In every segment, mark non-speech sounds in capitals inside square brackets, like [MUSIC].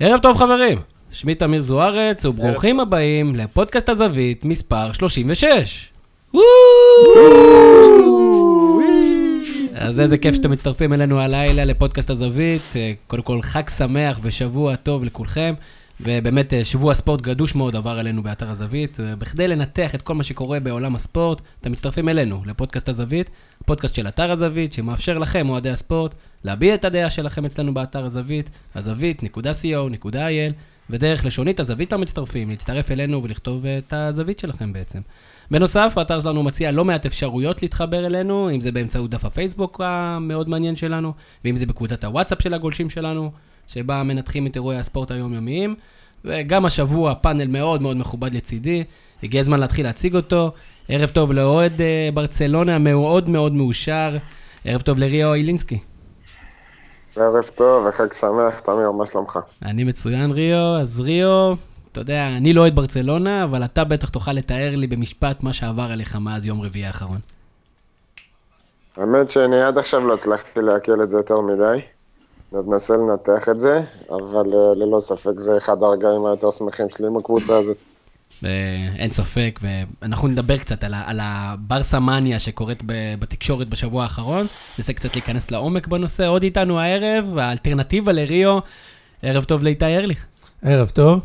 ערב טוב חברים, שמי תמיר זוארץ וברוכים הבאים לפודקאסט הזווית מספר 36. אז איזה כיף שאתם מצטרפים אלינו הלילה לפודקאסט הזווית. אה, קודם כל חג שמח ושבוע טוב לכולכם. ובאמת אה, שבוע ספורט גדוש מאוד עבר עלינו באתר הזווית. אה, בכדי לנתח את כל מה שקורה בעולם הספורט, אתם מצטרפים אלינו לפודקאסט הזווית, פודקאסט של אתר הזווית, שמאפשר לכם, אוהדי הספורט, להביע את הדעה שלכם אצלנו באתר הזווית, הזווית.co.il, ודרך לשונית הזווית המצטרפים, להצטרף אלינו ולכתוב את הזווית שלכם בעצם. בנוסף, האתר שלנו מציע לא מעט אפשרויות להתחבר אלינו, אם זה באמצעות דף הפייסבוק המאוד מעניין שלנו, ואם זה בקבוצת הוואטסאפ של הגולשים שלנו, שבה מנתחים את אירועי הספורט היומיומיים. וגם השבוע פאנל מאוד מאוד מכובד לצידי, הגיע הזמן להתחיל להציג אותו. ערב טוב לאוהד אה, ברצלונה מאוד מאוד מאושר. ערב טוב לריו אילינסקי. ערב טוב וחג שמח, תמיר, מה שלומך? אני מצוין, ריו. אז ריו, אתה יודע, אני לא אוהד ברצלונה, אבל אתה בטח תוכל לתאר לי במשפט מה שעבר עליך מאז יום רביעי האחרון. האמת שאני עד עכשיו לא הצלחתי לעכל את זה יותר מדי. ננסה לנתח את זה, אבל אה, ללא ספק זה אחד הרגעים היותר שמחים שלי עם הקבוצה הזאת. אין ספק, ואנחנו נדבר קצת על, על הברסה מניה שקורית בתקשורת בשבוע האחרון, ננסה קצת להיכנס לעומק בנושא. עוד איתנו הערב, האלטרנטיבה לריו, ערב טוב לאיתי ארליך. ערב טוב.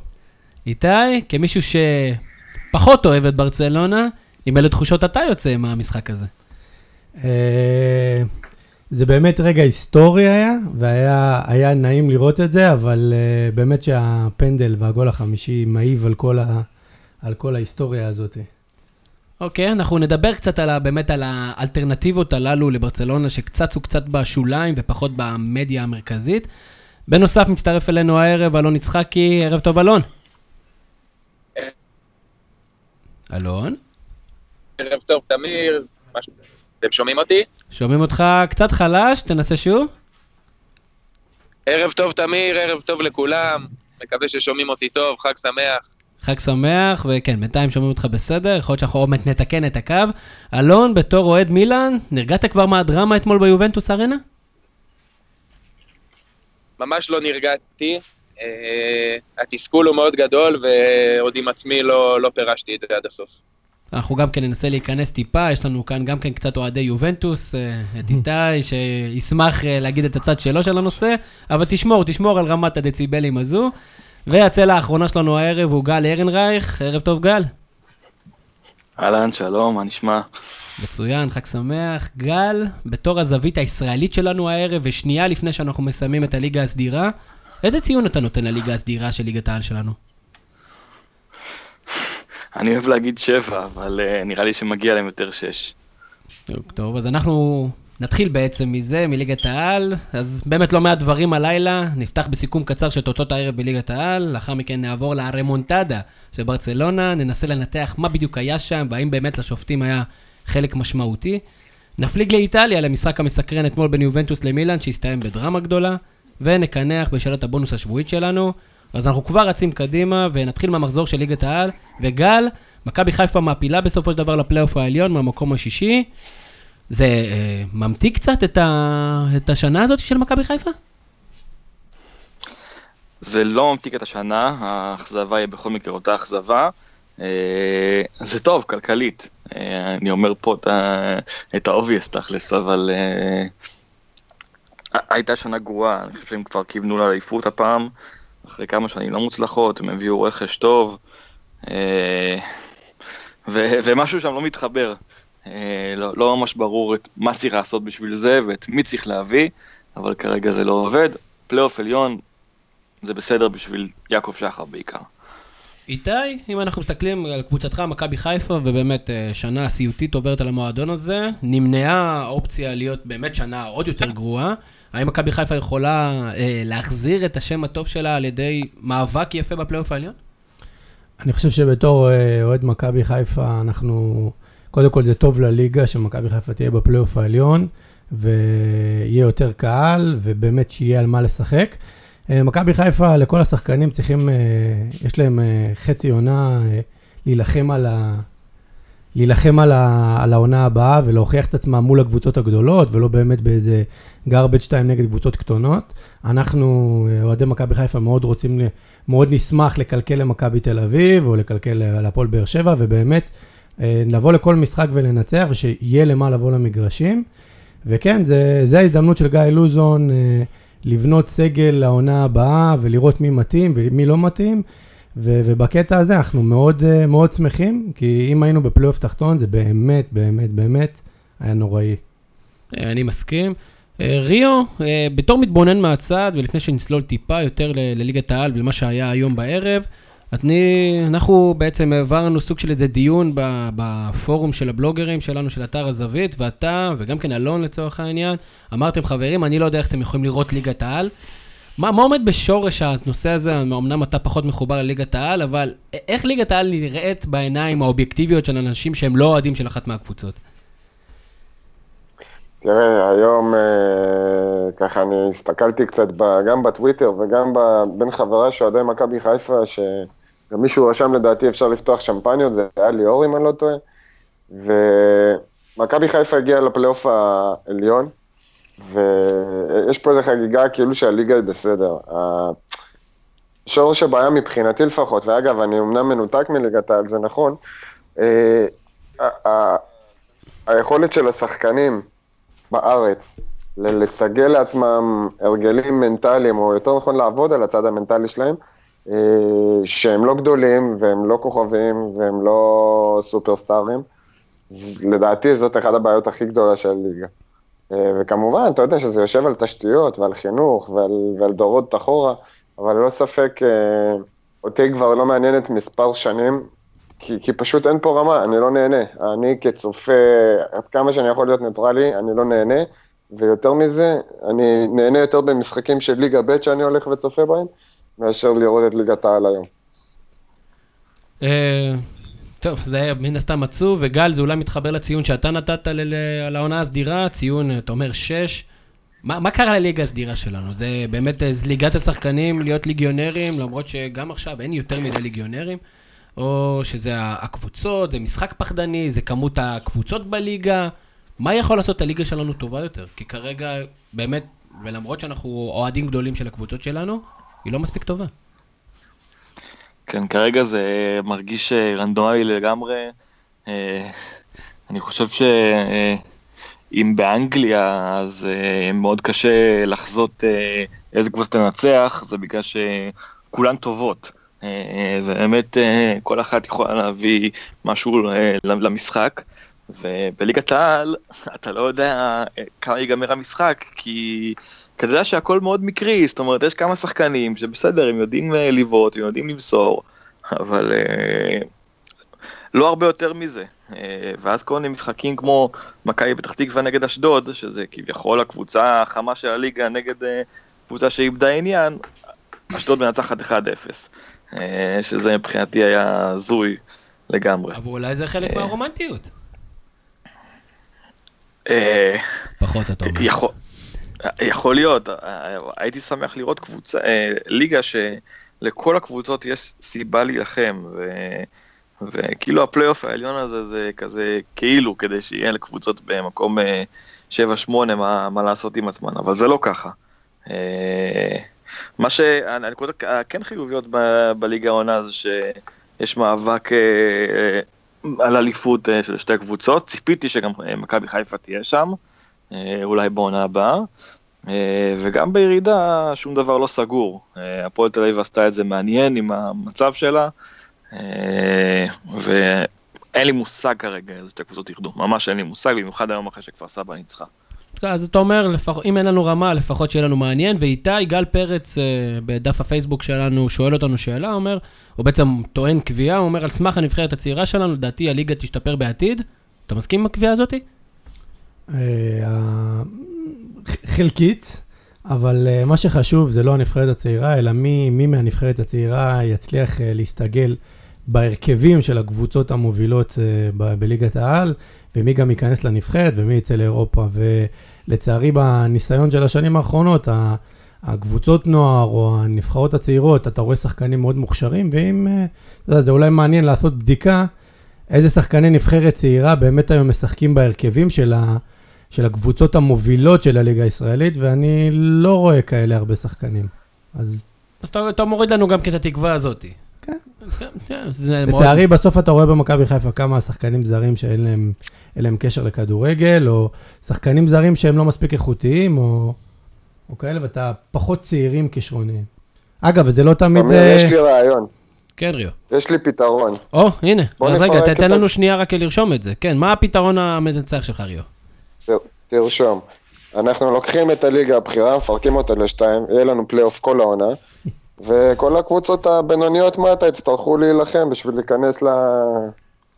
איתי, כמישהו שפחות אוהב את ברצלונה, עם אילו תחושות אתה יוצא מהמשחק הזה? אה, זה באמת רגע היסטורי היה, והיה נעים לראות את זה, אבל uh, באמת שהפנדל והגול החמישי מעיב על כל, ה, על כל ההיסטוריה הזאת. אוקיי, okay, אנחנו נדבר קצת על ה, באמת על האלטרנטיבות הללו לברצלונה, שקצצו קצת בשוליים ופחות במדיה המרכזית. בנוסף, מצטרף אלינו הערב אלון יצחקי, ערב טוב אלון. אלון? ערב טוב, תמיר, אתם שומעים אותי? שומעים אותך קצת חלש, תנסה שוב. ערב טוב, תמיר, ערב טוב לכולם. מקווה ששומעים אותי טוב, חג שמח. חג שמח, וכן, בינתיים שומעים אותך בסדר, יכול להיות שאנחנו עוד מעט נתקן את הקו. אלון, בתור אוהד מילאן, נרגעת כבר מהדרמה אתמול ביובנטוס ארנה? ממש לא נרגעתי. Uh, התסכול הוא מאוד גדול, ועוד עם עצמי לא, לא פירשתי את זה עד הסוף. אנחנו גם כן ננסה להיכנס טיפה, יש לנו כאן גם כן קצת אוהדי יובנטוס, אה, את איתי, שישמח אה, להגיד את הצד שלו של הנושא, אבל תשמור, תשמור על רמת הדציבלים הזו. והצלע האחרונה שלנו הערב הוא גל ארנרייך, ערב טוב גל. אהלן, שלום, מה נשמע? מצוין, חג שמח. גל, בתור הזווית הישראלית שלנו הערב, ושנייה לפני שאנחנו מסיימים את הליגה הסדירה, איזה ציון אתה נותן לליגה הסדירה של ליגת העל שלנו? אני אוהב להגיד שבע, אבל uh, נראה לי שמגיע להם יותר שש. טוב, אז אנחנו נתחיל בעצם מזה, מליגת העל. אז באמת לא מעט דברים הלילה. נפתח בסיכום קצר של תוצאות הערב בליגת העל. לאחר מכן נעבור לרמונטדה של ברצלונה. ננסה לנתח מה בדיוק היה שם, והאם באמת לשופטים היה חלק משמעותי. נפליג לאיטליה למשחק המסקרן אתמול בין יובנטוס למילאן, שהסתיים בדרמה גדולה. ונקנח בשאלת הבונוס השבועית שלנו. אז אנחנו כבר רצים קדימה, ונתחיל מהמחזור של ליגת העל. וגל, מכבי חיפה מעפילה בסופו של דבר לפלייאוף העליון מהמקום השישי. זה אה, ממתיק קצת את, ה... את השנה הזאת של מכבי חיפה? זה לא ממתיק את השנה, האכזבה היא בכל מקרה אותה אכזבה. אה, זה טוב, כלכלית. אה, אני אומר פה את ה-obvious תכלס, אבל הייתה שנה גרועה, אני חושב שהם כבר כיוונו לאליפות הפעם. אחרי כמה שנים לא מוצלחות, הם הביאו רכש טוב, ו- ומשהו שם לא מתחבר. אה, לא, לא ממש ברור את מה צריך לעשות בשביל זה ואת מי צריך להביא, אבל כרגע זה לא עובד. פלייאוף עליון זה בסדר בשביל יעקב שחר בעיקר. איתי, אם אנחנו מסתכלים על קבוצתך, מכבי חיפה, ובאמת אה, שנה סיוטית עוברת על המועדון הזה, נמנעה האופציה להיות באמת שנה עוד יותר גרועה. האם מכבי חיפה יכולה אה, להחזיר את השם הטוב שלה על ידי מאבק יפה בפלייאוף העליון? אני חושב שבתור אה, אוהד מכבי חיפה, אנחנו... קודם כל זה טוב לליגה שמכבי חיפה תהיה בפלייאוף העליון, ויהיה יותר קהל, ובאמת שיהיה על מה לשחק. אה, מכבי חיפה, לכל השחקנים צריכים, אה, יש להם חצי עונה להילחם על, ה, להילחם על, ה, על העונה הבאה ולהוכיח את עצמם מול הקבוצות הגדולות, ולא באמת באיזה garbage 2 נגד קבוצות קטנות. אנחנו, אוהדי מכבי חיפה, מאוד רוצים, מאוד נשמח לקלקל למכבי תל אביב, או לקלקל להפועל באר שבע, ובאמת, אה, לבוא לכל משחק ולנצח, ושיהיה למה לבוא למגרשים. וכן, זה, זה ההזדמנות של גיא לוזון אה, לבנות סגל לעונה הבאה ולראות מי מתאים ומי לא מתאים. ו- ובקטע הזה אנחנו מאוד, אה, מאוד שמחים, כי אם היינו בפלייאוף תחתון, זה באמת, באמת, באמת היה נוראי. אני מסכים. ריו, בתור מתבונן מהצד, ולפני שנסלול טיפה יותר לליגת העל ולמה שהיה היום בערב, אני, אנחנו בעצם העברנו סוג של איזה דיון בפורום של הבלוגרים שלנו, של אתר הזווית, ואתה, וגם כן אלון לצורך העניין, אמרתם, חברים, אני לא יודע איך אתם יכולים לראות ליגת העל. מה, מה עומד בשורש הנושא הזה? אמנם אתה פחות מחובר לליגת העל, אבל איך ליגת העל נראית בעיניים האובייקטיביות של אנשים שהם לא אוהדים של אחת מהקבוצות? תראה, היום אה, ככה אני הסתכלתי קצת גם בטוויטר וגם בין חברה שאוהדי מכבי חיפה, ש... גם מישהו רשם לדעתי אפשר לפתוח שמפניות, זה היה ליאור אם אני לא טועה. ומכבי חיפה הגיעה לפלייאוף העליון, ויש פה איזו חגיגה כאילו שהליגה היא בסדר. שורש הבעיה מבחינתי לפחות, ואגב, אני אמנם מנותק מליגת העל, זה נכון, אה, היכולת של השחקנים בארץ לסגל לעצמם הרגלים מנטליים, או יותר נכון לעבוד על הצד המנטלי שלהם, שהם לא גדולים והם לא כוכבים והם לא סופרסטארים. לדעתי זאת אחת הבעיות הכי גדולה של הליגה. אה, וכמובן, אתה יודע שזה יושב על תשתיות ועל חינוך ועל, ועל דורות אחורה, אבל ללא ספק אה, אותי כבר לא מעניינת מספר שנים, כי, כי פשוט אין פה רמה, אני לא נהנה. אני כצופה, עד כמה שאני יכול להיות ניטרלי, אני לא נהנה, ויותר מזה, אני נהנה יותר במשחקים של ליגה ב' שאני הולך וצופה בהם, מאשר לראות את ליגת העל היום. אה, טוב, זה היה מן הסתם עצוב, וגל, זה אולי מתחבר לציון שאתה נתת על העונה הסדירה, ציון, אתה אומר, שש. מה, מה קרה לליגה הסדירה שלנו? זה באמת אה, זליגת השחקנים להיות ליגיונרים, למרות שגם עכשיו אין יותר מדי ליגיונרים? או שזה הקבוצות, זה משחק פחדני, זה כמות הקבוצות בליגה? מה יכול לעשות את הליגה שלנו טובה יותר? כי כרגע, באמת, ולמרות שאנחנו אוהדים גדולים של הקבוצות שלנו, היא לא מספיק טובה. כן, כרגע זה מרגיש אה, רנדומלי לגמרי. אה, אני חושב שאם באנגליה אז אה, מאוד קשה לחזות איזה קבוצה תנצח, זה בגלל שכולן טובות. ובאמת כל אחת יכולה להביא משהו למשחק. ובליגת העל אתה לא יודע כמה ייגמר המשחק, כי אתה יודע שהכל מאוד מקרי, זאת אומרת, יש כמה שחקנים שבסדר, הם יודעים אה, לבעוט, הם יודעים למסור, אבל אה, לא הרבה יותר מזה. אה, ואז כל מיני משחקים כמו מכבי פתח תקווה נגד אשדוד, שזה כביכול הקבוצה החמה של הליגה נגד קבוצה שאיבדה עניין, אשדוד מנצחת 1-0, שזה מבחינתי היה הזוי לגמרי. אבל אולי זה חלק מהרומנטיות. פחות אתה אומר. יכול להיות, הייתי שמח לראות קבוצה, אה, ליגה שלכל הקבוצות יש סיבה להילחם, ו, וכאילו הפלייאוף העליון הזה זה כזה כאילו כדי שיהיה לקבוצות במקום 7-8 אה, מה, מה לעשות עם עצמן, אבל זה לא ככה. אה, מה שהנקודות הכן חיוביות בליגה העונה זה שיש מאבק על אליפות של שתי קבוצות, ציפיתי שגם מכבי חיפה תהיה שם. אולי בעונה הבאה. אה, וגם בירידה שום דבר לא סגור. אה, הפועל תל אביב עשתה את זה מעניין עם המצב שלה, אה, ואין לי מושג כרגע איזה שתי קבוצות ירדו, ממש אין לי מושג, במיוחד היום אחרי שכפר סבא ניצחה. אז אתה אומר, לפח, אם אין לנו רמה, לפחות שיהיה לנו מעניין, ואיתי, גל פרץ, בדף הפייסבוק שלנו, שואל אותנו שאלה, אומר, הוא בעצם טוען קביעה, הוא אומר, על סמך הנבחרת הצעירה שלנו, לדעתי הליגה תשתפר בעתיד. אתה מסכים עם הקביעה הזאתי? חלקית, אבל uh, מה שחשוב זה לא הנבחרת הצעירה, אלא מי, מי מהנבחרת הצעירה יצליח uh, להסתגל בהרכבים של הקבוצות המובילות בליגת העל, ומי גם ייכנס לנבחרת ומי יצא לאירופה. ולצערי, בניסיון של השנים האחרונות, הקבוצות נוער או הנבחרות הצעירות, אתה רואה שחקנים מאוד מוכשרים, ואם, אתה יודע, זה אולי מעניין לעשות בדיקה. איזה שחקני נבחרת צעירה באמת היום משחקים בהרכבים של, ה, של הקבוצות המובילות של הליגה הישראלית, ואני לא רואה כאלה הרבה שחקנים. אז אז אתה, אתה מוריד לנו גם כן את התקווה הזאת. כן. כן, זה מאוד- לצערי, בסוף אתה רואה במכבי חיפה כמה שחקנים זרים שאין להם, להם קשר לכדורגל, או שחקנים זרים שהם לא מספיק איכותיים, או, או כאלה, ואתה פחות צעירים כישרוניים. אגב, וזה לא תמיד... אמיר, אה, יש לי רעיון, כן, ריו. יש לי פתרון. או, הנה. אז רגע, נפרק ת- תן את לנו שנייה רק לרשום את זה. כן, מה הפתרון המנצח שלך, ריו? תר- תרשום. אנחנו לוקחים את הליגה הבכירה, מפרקים אותה לשתיים, יהיה לנו פלייאוף כל העונה, וכל הקבוצות הבינוניות מטה יצטרכו להילחם בשביל להיכנס ל...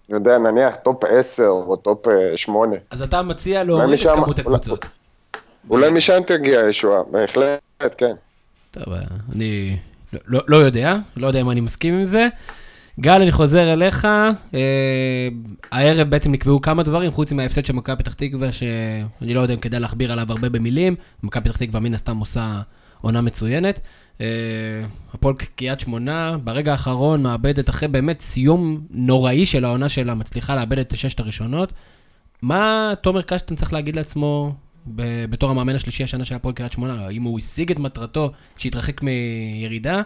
אני יודע, נניח top 10 או top אה, 8. אז אתה מציע להוריד את כמות הקבוצות. אולי משם תגיע הישועה, בהחלט, כן. טוב, אה, אני לא- לא יודע, לא יודע אם אני מסכים עם זה. גל, אני חוזר אליך. אה, הערב בעצם נקבעו כמה דברים, חוץ מההפסד של מכבי פתח תקווה, שאני לא יודע אם כדאי להכביר עליו הרבה במילים. מכבי פתח תקווה מן הסתם עושה עונה מצוינת. אה, הפועל קריית שמונה, ברגע האחרון מאבדת, אחרי באמת סיום נוראי של העונה שלה, מצליחה לאבד את ששת הראשונות. מה תומר קשטן צריך להגיד לעצמו בתור המאמן השלישי השנה של הפועל קריית שמונה? האם הוא השיג את מטרתו שהתרחק מירידה,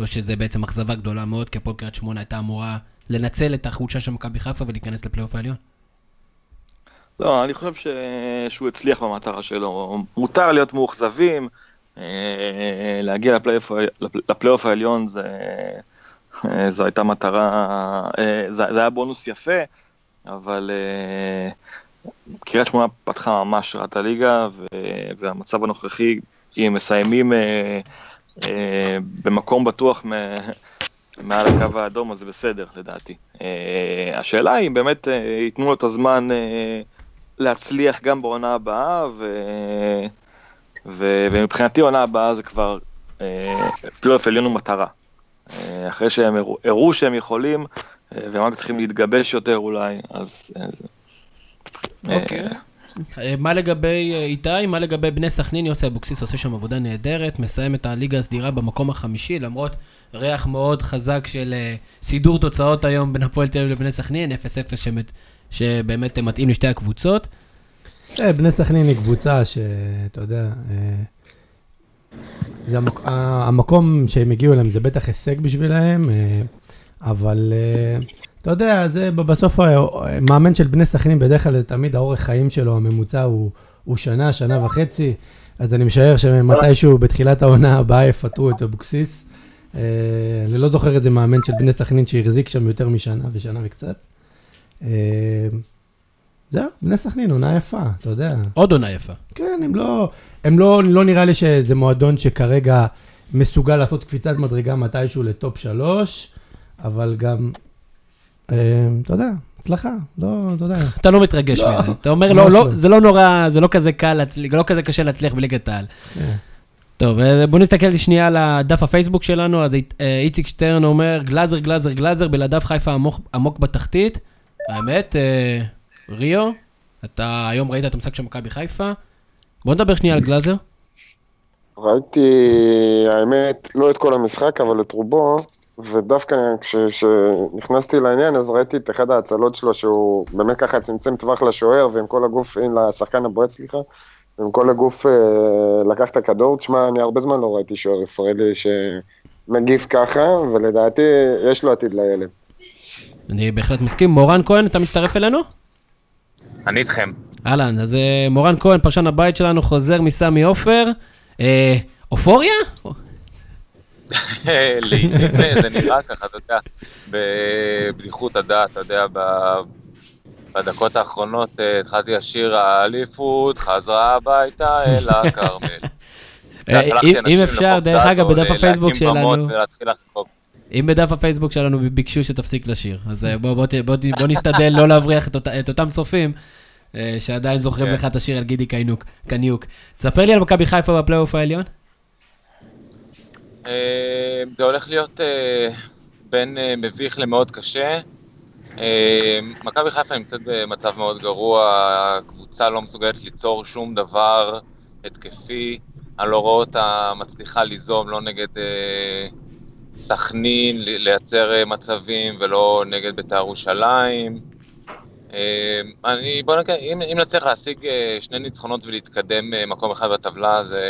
או שזה בעצם אכזבה גדולה מאוד, כי הפועל קריית שמונה הייתה אמורה לנצל את החולשה של מכבי חיפה ולהיכנס לפלייאוף העליון? לא, אני חושב ש... שהוא הצליח במטרה שלו. מותר להיות מאוכזבים, אה, להגיע לפלייאוף, לפלייאוף העליון זה... אה, זו הייתה מטרה, אה, זה, זה היה בונוס יפה, אבל קריית שמונה פתחה ממש רע את הליגה, והמצב הנוכחי, אם מסיימים במקום בטוח מעל הקו האדום, אז זה בסדר, לדעתי. אה, השאלה היא, באמת אה, ייתנו לו את הזמן אה, להצליח גם בעונה הבאה, ו, ו, ומבחינתי העונה הבאה זה כבר אה, פלייאוף עליון הוא מטרה. אה, אחרי שהם הראו- שהם יכולים, אה, והם רק צריכים להתגבש יותר אולי, אז... אה, אוקיי. אה, מה לגבי אה, איתי? מה לגבי בני סכנין? יוסי אבוקסיס עושה שם עבודה נהדרת, מסיים את הליגה הסדירה במקום החמישי, למרות ריח מאוד חזק של אה, סידור תוצאות היום בין הפועל תל אביב לבני סכנין, 0-0 שמת- שבאמת אה, מתאים לשתי הקבוצות. אה, בני סכנין היא קבוצה שאתה יודע, אה, זה המק... המקום שהם הגיעו אליהם זה בטח הישג בשבילהם, אה, אבל אה, אתה יודע, זה בסוף מאמן של בני סכנין בדרך כלל זה תמיד האורך חיים שלו הממוצע הוא, הוא שנה, שנה וחצי, אז אני משער שמתישהו בתחילת העונה הבאה יפטרו את אבוקסיס. אה, אני לא זוכר איזה מאמן של בני סכנין שהחזיק שם יותר משנה ושנה וקצת. אה, זהו, בני סכנין, עונה יפה, אתה יודע. עוד עונה יפה. כן, הם לא, הם לא, לא נראה לי שזה מועדון שכרגע מסוגל לעשות קפיצת מדרגה מתישהו לטופ שלוש, אבל גם, אתה יודע, הצלחה, לא, אתה יודע. אתה לא מתרגש לא, מזה. אתה אומר, לא, לא. זה לא נורא, זה לא כזה קל, להצליח- לא כזה קשה להצליח בליגת העל. כן. טוב, אה, בואו נסתכל שנייה על הדף הפייסבוק שלנו. אז אה, איציק שטרן אומר, גלאזר, גלאזר, גלאזר, בלעדיו חיפה עמוק, עמוק בתחתית. האמת, אה, ריו, אתה היום ראית את המשחק של מכבי חיפה. בוא נדבר שנייה על גלאזר. ראיתי, האמת, לא את כל המשחק, אבל את רובו, ודווקא כשנכנסתי לעניין, אז ראיתי את אחד ההצלות שלו, שהוא באמת ככה צמצם טווח לשוער, ועם כל הגוף, עם לשחקן הבועט, סליחה, עם כל הגוף אה, לקח את הכדור. תשמע, אני הרבה זמן לא ראיתי שוער ישראלי שמגיב ככה, ולדעתי יש לו עתיד לילד. אני בהחלט מסכים. מורן כהן, אתה מצטרף אלינו? אני איתכם. אהלן, אז אה, מורן כהן, פרשן הבית שלנו, חוזר מסמי עופר. אה, אופוריה? [LAUGHS] לעיתים זה נראה ככה, אתה יודע, בבדיחות הדעת, אתה יודע, בדקות האחרונות אה, התחלתי לשיר האליפות, חזרה הביתה אל הכרמל. [LAUGHS] אה, אם- אפשר, דרך אגב, בדף הפייסבוק להקים במות שלנו. אם בדף הפייסבוק שלנו ביקשו שתפסיק לשיר, אז אה, בוא, נשתדל לא להבריח את, אות, את אותם צופים אה, שעדיין זוכרים כן. לך את השיר על גידי קניוק. קניוק. תספר לי על מכבי חיפה בפלייאוף העליון. אה, זה הולך להיות אה, בין אה, מביך למאוד קשה. מכבי חיפה נמצאת במצב מאוד גרוע, הקבוצה לא מסוגלת ליצור שום דבר התקפי, אני לא רואה אותה מצליחה ליזום, לא נגד סכנין, לייצר מצבים, ולא נגד בית"ר ירושלים. אני, בוא נגיד, אם, אם נצליח להשיג שני ניצחונות ולהתקדם מקום אחד בטבלה, זה...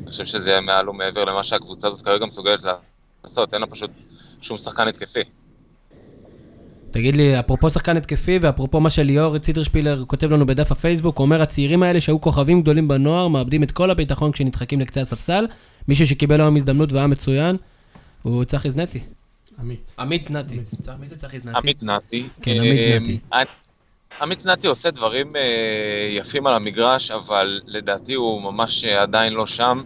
אני חושב שזה יהיה מעל ומעבר למה שהקבוצה הזאת כרגע מסוגלת לעשות, אין לה פשוט שום שחקן התקפי. תגיד לי, אפרופו שחקן התקפי, ואפרופו מה שליאור ציטרשפילר כותב לנו בדף הפייסבוק, אומר הצעירים האלה שהיו כוכבים גדולים בנוער, מאבדים את כל הביטחון כשנדחקים לקצה הספסל. מישהו שקיבל היום הזדמנות והיה מצוין, הוא צחי זנתי. עמית. עמית זנתי. מי זה צחי זנתי? עמית נתי. כן, עמית אה, זנתי. עמית נתי עושה דברים אה, יפים על המגרש, אבל לדעתי הוא ממש אה, עדיין לא שם.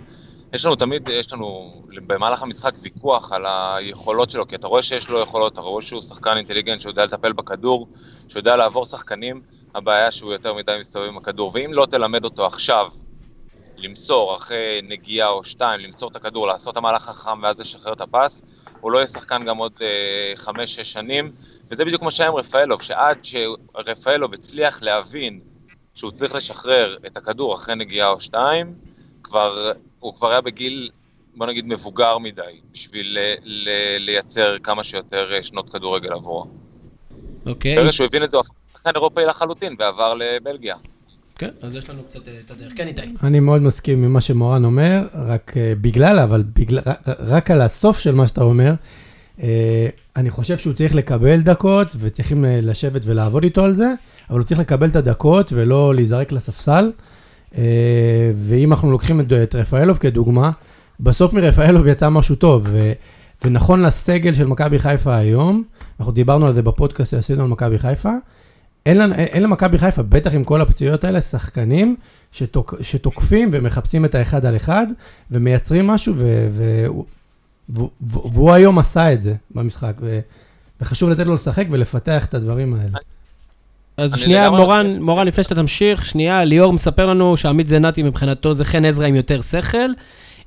יש לנו תמיד, יש לנו במהלך המשחק ויכוח על היכולות שלו, כי אתה רואה שיש לו יכולות, אתה רואה שהוא שחקן אינטליגנט שיודע לטפל בכדור, שיודע לעבור שחקנים, הבעיה שהוא יותר מדי מסתובב עם הכדור, ואם לא תלמד אותו עכשיו למסור אחרי נגיעה או שתיים, למסור את הכדור, לעשות את המהלך החכם ואז לשחרר את הפס, הוא לא יהיה שחקן גם עוד אה, חמש-שש שנים, וזה בדיוק מה שהיה עם רפאלוב, שעד שרפאלוב הצליח להבין שהוא צריך לשחרר את הכדור אחרי נגיעה או שתיים, כבר, הוא כבר היה בגיל, בוא נגיד, מבוגר מדי, בשביל ל, ל, לייצר כמה שיותר שנות כדורגל עבורו. אוקיי. ברגע שהוא הבין את זה, הוא הפך לשחקן אירופאי לחלוטין, ועבר לבלגיה. כן, אז יש לנו קצת אה, את הדרך. כן, איתי. אני מאוד מסכים עם מה שמורן אומר, רק אה, בגלל, אבל בגלל, רק, רק על הסוף של מה שאתה אומר, אה, אני חושב שהוא צריך לקבל דקות, וצריכים אה, לשבת ולעבוד איתו על זה, אבל הוא צריך לקבל את הדקות ולא להיזרק לספסל. אה, ואם אנחנו לוקחים את, רפאלוב כדוגמה, בסוף מרפאלוב יצא משהו טוב, ו, ונכון לסגל של מכבי חיפה היום, אנחנו דיברנו על זה בפודקאסט שעשינו על מכבי חיפה, אין, לנו- אין למכבי חיפה, בטח עם כל הפציעות האלה, שחקנים שתוק, שתוקפים ומחפשים את האחד על אחד, ומייצרים משהו, ו, ו, והוא היום עשה את זה במשחק, ו, וחשוב לתת לו לשחק ולפתח את הדברים האלה. אז שנייה, מורן, מסכים. מורן, לפני שאתה תמשיך, שנייה, ליאור מספר לנו שעמית זנתי מבחינתו זה חן עזרא עם יותר שכל.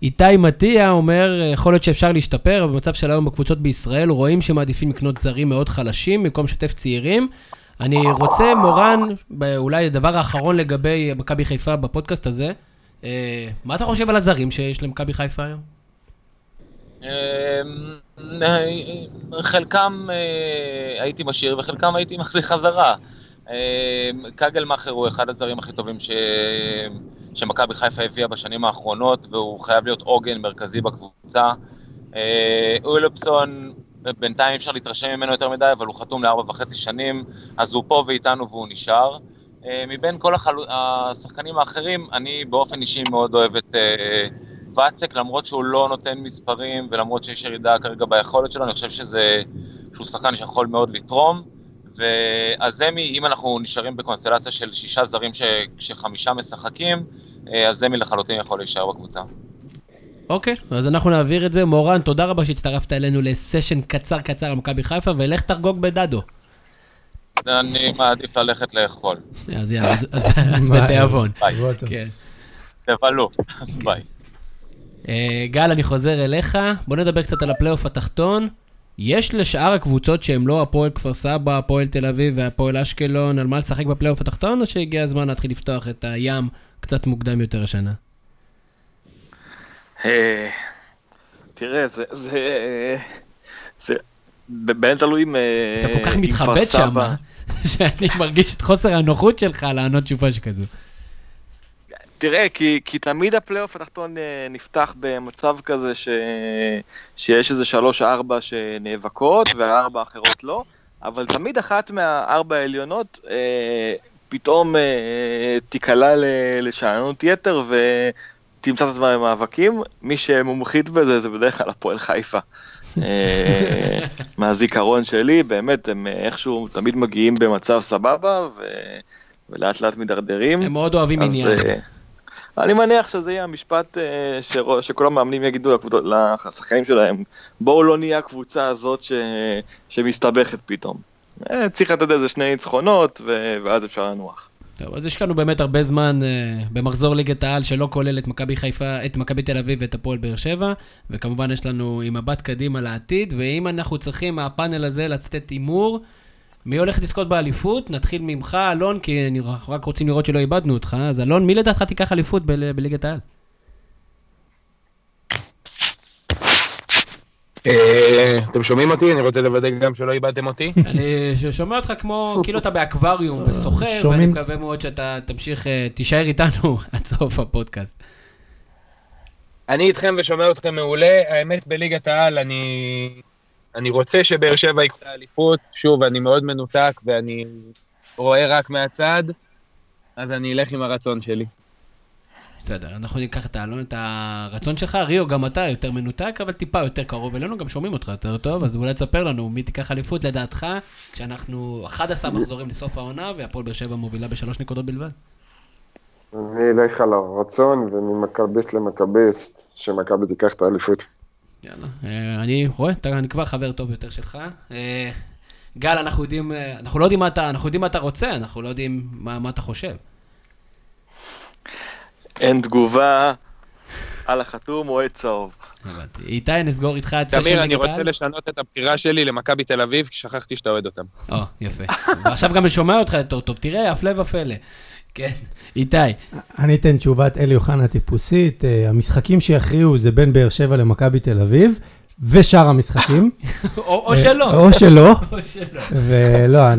איתי מטיה אומר, יכול להיות שאפשר להשתפר, אבל במצב של היום בקבוצות בישראל, רואים שמעדיפים לקנות זרים מאוד חלשים במקום לשתף צעירים. אני רוצה, מורן, אולי הדבר האחרון לגבי מכבי חיפה בפודקאסט הזה, אה, מה אתה חושב על הזרים שיש למכבי חיפה היום? אמ, חלקם אה, הייתי משאיר וחלקם הייתי מחזיר חזרה. אמ, קגלמאכר הוא אחד הזרים הכי טובים ש... שמכבי חיפה הביאה בשנים האחרונות והוא חייב להיות עוגן מרכזי בקבוצה. אה, אולפסון, בינתיים אפשר להתרשם ממנו יותר מדי, אבל הוא חתום לארבע וחצי שנים, אז הוא פה ואיתנו והוא נשאר. אה, מבין כל החל... השחקנים האחרים, אני באופן אישי מאוד אוהב את ואצק, למרות שהוא לא נותן מספרים ולמרות שיש ירידה כרגע ביכולת שלו, אני חושב שזה, שהוא שחקן שיכול מאוד לתרום. והזמי, אם אנחנו נשארים בקונסטלציה של שישה זרים ש... שחמישה משחקים, אה, הזמי לחלוטין יכול להישאר בקבוצה. אוקיי, אז אנחנו נעביר את זה. מורן, תודה רבה שהצטרפת אלינו לסשן קצר קצר על מכבי חיפה, ולך תחגוג בדדו. אני מעדיף ללכת לאכול. אז יאללה, אז- אז [LAUGHS] אז ביי. בתיאבון. ביי. כן. תבלו, [LAUGHS] ביי. אה, גל, אני חוזר אליך. בוא נדבר קצת על הפלייאוף התחתון. יש לשאר הקבוצות שהן לא הפועל כפר סבא, הפועל תל אביב והפועל אשקלון, על מה לשחק בפלייאוף התחתון, או שהגיע הזמן להתחיל לפתוח את הים קצת מוקדם יותר השנה? אה, תראה, זה, זה, זה, באמת תלוי אם... אה, אתה כל כך מתחבט שם, [LAUGHS] שאני מרגיש את חוסר הנוחות שלך לענות תשובה שכזו. תראה, כי, כי תמיד הפלייאוף התחתון אה, נפתח במצב כזה ש, שיש איזה שלוש-ארבע שנאבקות והארבע האחרות לא, אבל תמיד אחת מהארבע העליונות אה, פתאום אה, תיקלע ל- לשאננות יתר ותמצא את עצמה במאבקים. מי שמומחית בזה זה בדרך כלל הפועל חיפה. אה, [LAUGHS] מהזיכרון שלי, באמת, הם איכשהו תמיד מגיעים במצב סבבה ו... ולאט לאט מידרדרים. הם מאוד אוהבים אז, עניין. אה, אני מניח שזה יהיה המשפט אה, שכל המאמנים יגידו לשחקנים שלהם, בואו לא נהיה הקבוצה הזאת ש... שמסתבכת פתאום. אה, צריך לתת איזה שני ניצחונות, ו... ואז אפשר לנוח. טוב, אז יש לנו באמת הרבה זמן uh, במחזור ליגת העל שלא כולל את מכבי חיפה, את מכבי תל אביב ואת הפועל באר שבע, וכמובן יש לנו עם מבט קדימה לעתיד, ואם אנחנו צריכים מהפאנל הזה לצאת הימור, מי הולך לזכות באליפות? נתחיל ממך, אלון, כי אני- אנחנו רק רוצים לראות שלא איבדנו אותך, אז אלון, מי לדעתך תיקח אליפות ב- בליגת העל? אה, אתם שומעים אותי? אני רוצה לוודא גם שלא איבדתם אותי. [LAUGHS] אני שומע אותך כמו, כאילו אתה באקווריום וסוחר, ואני. מקווה מאוד שאתה תמשיך, אה, תישאר איתנו [LAUGHS] עד סוף הפודקאסט. אני איתכם ושומע אתכם מעולה. האמת, בליגת העל אני... אני רוצה שבאר שבע ייקחו את האליפות. שוב, אני מאוד מנותק ואני רואה רק מהצד, אז אני אלך עם הרצון שלי. בסדר, אנחנו ניקח את האלון, את הרצון שלך. ריו, גם אתה יותר מנותק, אבל טיפה יותר קרוב אלינו, גם שומעים אותך יותר טוב, אז אולי תספר לנו מי תיקח אליפות לדעתך, כשאנחנו 11 מחזורים לסוף העונה, והפועל באר שבע מובילה בשלוש נקודות בלבד. אני אלך על הרצון, וממכביסט למכביסט, שמכבי תיקח את האליפות. יאללה, אה, אני רואה, אני כבר חבר טוב יותר שלך. אה, גל, אנחנו יודעים, אה, אנחנו לא יודעים מה אתה, אנחנו יודעים מה אתה רוצה, אנחנו לא יודעים מה מה אתה חושב. אין תגובה על החתום אוהד צהוב. הבנתי. איתי, נסגור איתך את סשן תמיר, אני רוצה? לשנות את הבחירה שלי למכבי תל אביב, כי שכחתי שאתה אוהד אותם. או, יפה. ועכשיו גם אני שומע אותך יותר טוב, תראה, הפלא ופלא. כן, איתי. אני אתן תשובת אלי אוחנה טיפוסית. אה, המשחקים שיכריעו זה בין באר שבע למכבי תל אביב, ושאר המשחקים. [LAUGHS] או שלא. אה, או שלא. [LAUGHS] ולא,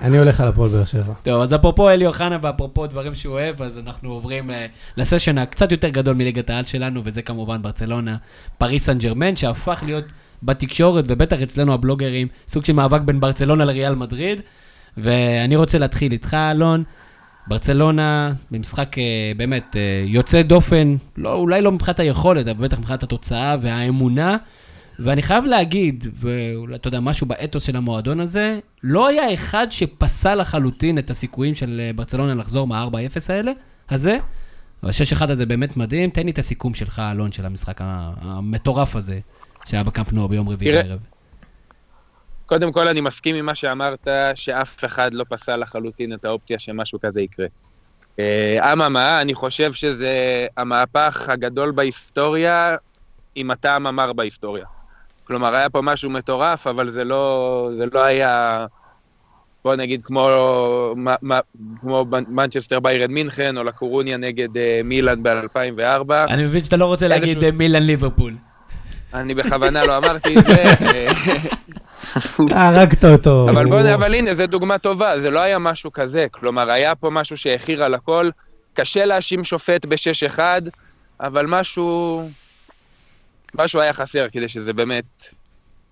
אני הולך על הפועל באר שבע. טוב, אז אפרופו אלי אוחנה ואפרופו דברים שהוא אוהב, אז אנחנו עוברים אה, לסשן הקצת יותר גדול מליגת העל שלנו, וזה כמובן ברצלונה, פריס סן ג'רמן, שהפך להיות בתקשורת, ובטח אצלנו הבלוגרים, סוג של מאבק בין ברצלונה לריאל מדריד. ואני רוצה להתחיל איתך, אלון. ברצלונה, במשחק אה, באמת אה, יוצא דופן, לא, אולי לא מבחינת היכולת, אבל בטח מבחינת התוצאה והאמונה. ואני חייב להגיד, ואולי אתה יודע, משהו באתוס של המועדון הזה, לא היה אחד שפסל לחלוטין את הסיכויים של אה, ברצלונה לחזור מה-4-0 האלה, הזה. וה-6-1 הזה באמת מדהים. תן לי את הסיכום שלך, אלון, של המשחק המטורף הזה, שהיה בקמפ נו ביום רביעי בערב. קודם כל, אני מסכים עם מה שאמרת, שאף אחד לא פסל לחלוטין את האופציה שמשהו כזה יקרה. אה, אממה, אני חושב שזה המהפך הגדול בהיסטוריה, עם הטעם המר בהיסטוריה. כלומר, היה פה משהו מטורף, אבל זה לא, זה לא היה, בוא נגיד, כמו, מה- מה- כמו מנצ'סטר ביירן מינכן, או לקורוניה נגד אה, מילאן ב-2004. אני מבין שאתה לא רוצה להגיד איזשהו- אה, מילאן ליברפול. אני בכוונה לא אמרתי את זה. [LAUGHS] [LAUGHS] הרגת אותו. אבל, בוא, אבל הנה, זו דוגמה טובה, זה לא היה משהו כזה. כלומר, היה פה משהו שהכיר על הכל. קשה להאשים שופט ב-6-1, אבל משהו... משהו היה חסר כדי שזה באמת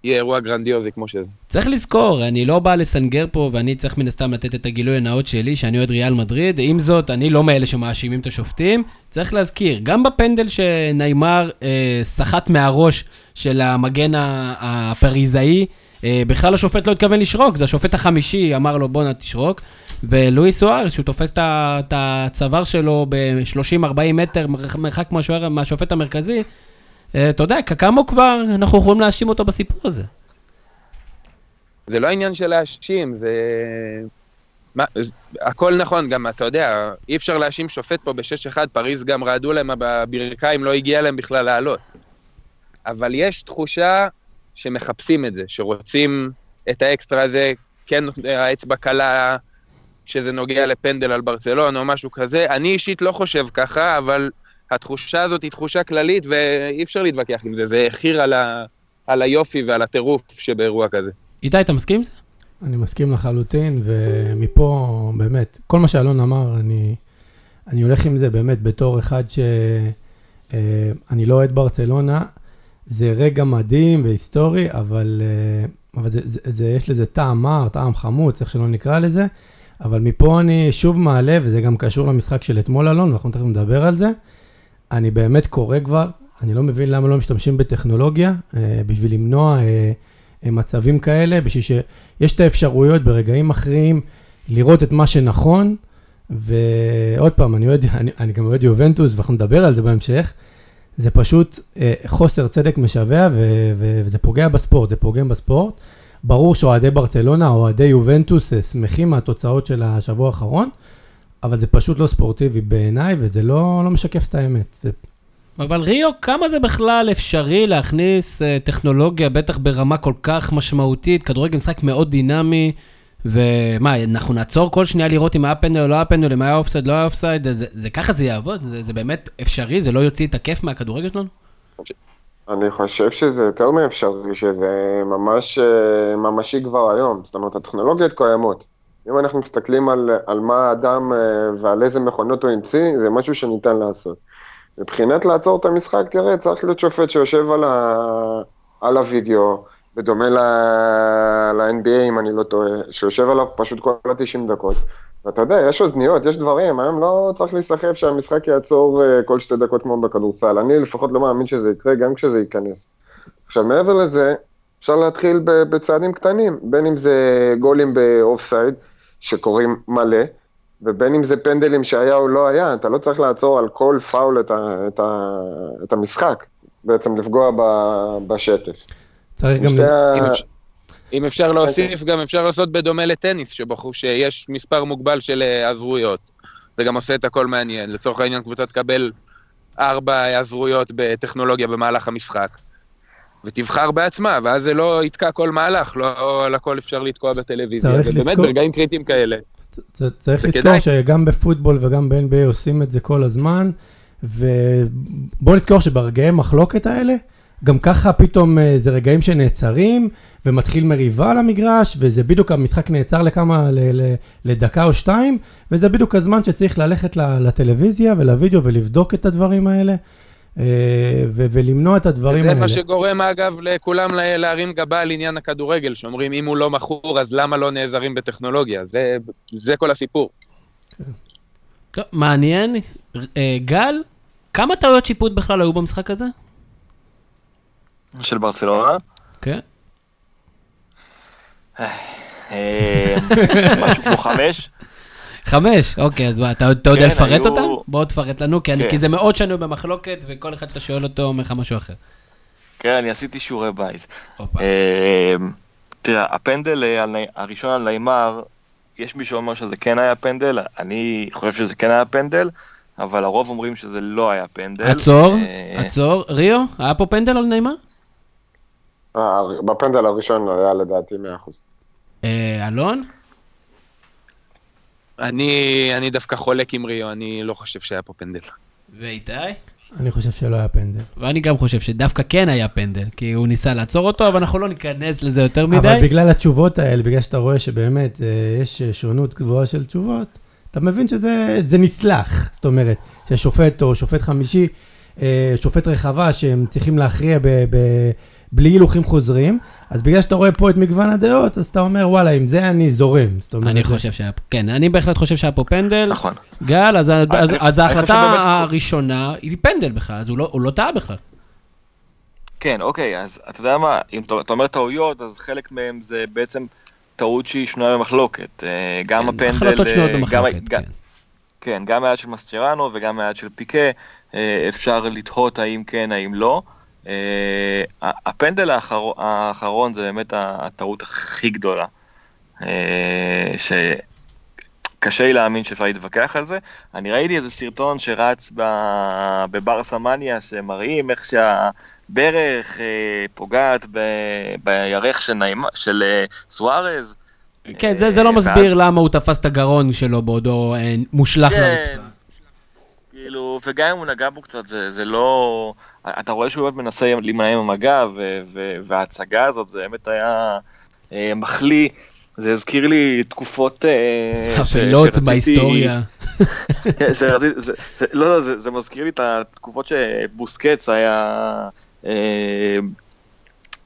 יהיה אירוע גרנדיוזי כמו שזה. צריך לזכור, אני לא בא לסנגר פה, ואני צריך מן הסתם לתת את הגילוי הנאות שלי, שאני אוהד ריאל מדריד. עם זאת, אני לא מאלה שמאשימים את השופטים. צריך להזכיר, גם בפנדל שניימר אה, סחט מהראש של המגן הפריזאי, אה, בכלל השופט לא התכוון לשרוק, זה השופט החמישי אמר לו בואנה תשרוק. ולואי סואר, שהוא תופס את הצוואר שלו ב-30-40 מטר מרח- מרחק מהשוער- מהשופט המרכזי, אה, אתה יודע, כמה כבר אנחנו יכולים להאשים אותו בסיפור הזה. זה לא עניין של להאשים, זה... מה, הכל נכון, גם אתה יודע, אי אפשר להאשים שופט פה ב-6-1, פריז גם רעדו להם בברכיים, לא הגיע להם בכלל לעלות. אבל יש תחושה שמחפשים את זה, שרוצים את האקסטרה הזה, כן האצבע קלה כשזה נוגע לפנדל על ברצלון או משהו כזה. אני אישית לא חושב ככה, אבל התחושה הזאת היא תחושה כללית ואי אפשר להתווכח עם זה, זה חיר על, ה... על היופי ועל הטירוף שבאירוע כזה. איתי, אתה מסכים עם זה? אני מסכים לחלוטין, ומפה, באמת, כל מה שאלון אמר, אני, אני הולך עם זה באמת בתור אחד שאני לא אוהד ברצלונה. זה רגע מדהים והיסטורי, אבל, אה, אבל זה, זה, זה, יש לזה טעם מר, טעם חמוץ, איך שלא נקרא לזה. אבל מפה אני שוב מעלה, וזה גם קשור למשחק של אתמול, אלון, ואנחנו תכף נדבר על זה. אני באמת קורא כבר, אני לא מבין למה לא משתמשים בטכנולוגיה אה, בשביל למנוע אה, מצבים כאלה, בשביל שיש את האפשרויות ברגעים מכריעים לראות את מה שנכון. ועוד פעם, אני, אוהד, אני, אני גם אוהד יובנטוס, ואנחנו נדבר על זה בהמשך. זה פשוט אה, חוסר צדק משווע, ו- ו- וזה פוגע בספורט, זה פוגם בספורט. ברור שאוהדי ברצלונה, אוהדי יובנטוס, אה, שמחים מהתוצאות של השבוע האחרון, אבל זה פשוט לא ספורטיבי בעיניי, וזה לא, לא משקף את האמת. זה אבל ריו, כמה זה בכלל אפשרי להכניס uh, טכנולוגיה, בטח ברמה כל כך משמעותית, כדורגל משחק מאוד דינמי, ומה, אנחנו נעצור כל שנייה לראות אם היה פנדל או לא היה פנדל, אם היה אופסייד, לא היה אופסייד, זה, זה, ככה זה יעבוד? זה, זה באמת אפשרי? זה לא יוציא את הכיף מהכדורגל שלנו? אני חושב שזה יותר מאפשרי, שזה ממש אה, ממשי כבר היום. זאת אומרת, הטכנולוגיות קיימות. אם אנחנו מסתכלים על, על מה האדם אה, ועל איזה מכונות הוא המציא, זה משהו שניתן לעשות. מבחינת לעצור את המשחק, תראה, צריך להיות שופט שיושב על, ה, על הוידאו, בדומה ל-NBA, אם אני לא טועה, שיושב עליו פשוט כל ה-90 דקות. ואתה יודע, יש אוזניות, יש דברים, היום לא צריך להיסחף שהמשחק יעצור אה, כל שתי דקות כמו בכדורסל. אני לפחות לא מאמין שזה יקרה, גם כשזה ייכנס. עכשיו, מעבר לזה, אפשר להתחיל בצעדים קטנים, בין אם זה גולים באוף-סייד, שקורים מלא, ובין אם זה פנדלים שהיה או לא היה, אתה לא צריך לעצור על כל פאול את, ה, את, ה, את המשחק, בעצם לפגוע בשטף. צריך גם... אם, אפשר, אפשר להוסיף, גם אפשר לעשות בדומה לטניס, שבחור שיש מספר מוגבל של היעזרויות. זה גם עושה את הכל מעניין. לצורך העניין, קבוצה תקבל ארבע היעזרויות בטכנולוגיה במהלך המשחק. ותבחר בעצמה, ואז זה לא יתקע כל מהלך, לא על הכל אפשר לתקוע בטלוויזיה. צריך ובאמת, לזכור- ברגעים קריטיים כאלה. צריך לזכור כדאי. שגם בפוטבול וגם ב-NBA עושים את זה כל הזמן, ובואו נזכור שברגעי מחלוקת האלה, גם ככה פתאום אה, זה רגעים שנעצרים, ומתחיל מריבה על המגרש, וזה בדיוק המשחק נעצר לכמה, ל- ל- לדקה או שתיים, וזה בדיוק הזמן שצריך ללכת לטלוויזיה ולוידאו ולבדוק את הדברים האלה, אה, ו- ולמנוע את הדברים זה האלה. מה שגורם, אגב, לכולם לה- להרים גבה על עניין הכדורגל, שאומרים, אם הוא לא מכור, אז למה לא נעזרים בטכנולוגיה? זה, זה כל הסיפור. טוב, מעניין. אה, גל, כמה טעויות שיפוט בכלל היו במשחק הזה? של ברצלונה. כן. אה, משהו כמו חמש. חמש, אוקיי, אז מה, אתה, אתה יודע כן, לפרט היו- אותם? בוא תפרט לנו, כי, אני, כן. כי זה מאוד שנוי במחלוקת, וכל אחד שאתה שואל אותו אומר לך משהו אחר. כן, אני עשיתי שיעורי בית. אה, תראה, הפנדל אה, על הראשון על נעימר, יש מי שאומר שזה כן היה פנדל, אני חושב שזה כן היה פנדל, אבל הרוב אומרים שזה לא היה פנדל. עצור, אה, עצור. ריו, היה פה פנדל על נעימה? בפנדל הראשון היה לדעתי 100%. אה, אלון? אני, אני דווקא חולק עם ריו, אני לא חושב שהיה פה פנדל. ואיתי? אני חושב שלא היה פנדל. ואני גם חושב שדווקא כן היה פנדל, כי הוא ניסה לעצור אותו, אבל אנחנו לא ניכנס לזה יותר אבל מדי. בגלל התשובות האלה, בגלל שאתה רואה שבאמת אה, יש שונות גבוהה של תשובות, אתה מבין שזה זה נסלח. זאת אומרת, ששופט או שופט חמישי, אה, שופט רחבה, שהם צריכים להכריע ב, ב, בלי הילוכים חוזרים, אז בגלל שאתה רואה פה את מגוון הדעות, אז אתה אומר, וואלה, עם זה אני זורם. זאת אומרת, אני זה- חושב שהיה פה, כן, אני בהחלט חושב שהיה פה פנדל. נכון. גל, אז, אז, אני- אז אני חושב ההחלטה הראשונה היא פנדל בכלל, אז הוא לא, הוא לא טעה בכלל. כן, אוקיי, אז אתה יודע מה, אם אתה אתה אומר טעויות, אז חלק מהם זה בעצם טעות שהיא שנויה במחלוקת. אה, גם כן, הפנדל... החלטות שנויות אה, גם- במחלוקת, גם- כן. כן, גם מהיד של מסצ'רנו וגם מהיד של פיקה, אה, אפשר לתהות האם כן, האם לא. אה, הפנדל האחרון, האחרון זה באמת הטעות הכי גדולה, אה, שקשה לי להאמין שאפשר להתווכח על זה. אני ראיתי איזה סרטון שרץ בברסה מניה, שמראים איך שהברך אה, פוגעת ב- בירך של, נעימה, של סוארז. כן, זה, זה לא מסביר למה הוא תפס את הגרון שלו בעודו מושלך כן. לרצפה. כאילו, וגם אם הוא נגע בו קצת, זה, זה לא... אתה רואה שהוא באמת מנסה להימנע עם המגע, ו- ו- וההצגה הזאת, זה באמת היה אה, מחליא. זה הזכיר לי תקופות... אה, שרציתי- בהיסטוריה. כן, לא, לא, זה, מזכיר לי את התקופות שבוסקץ היה אה,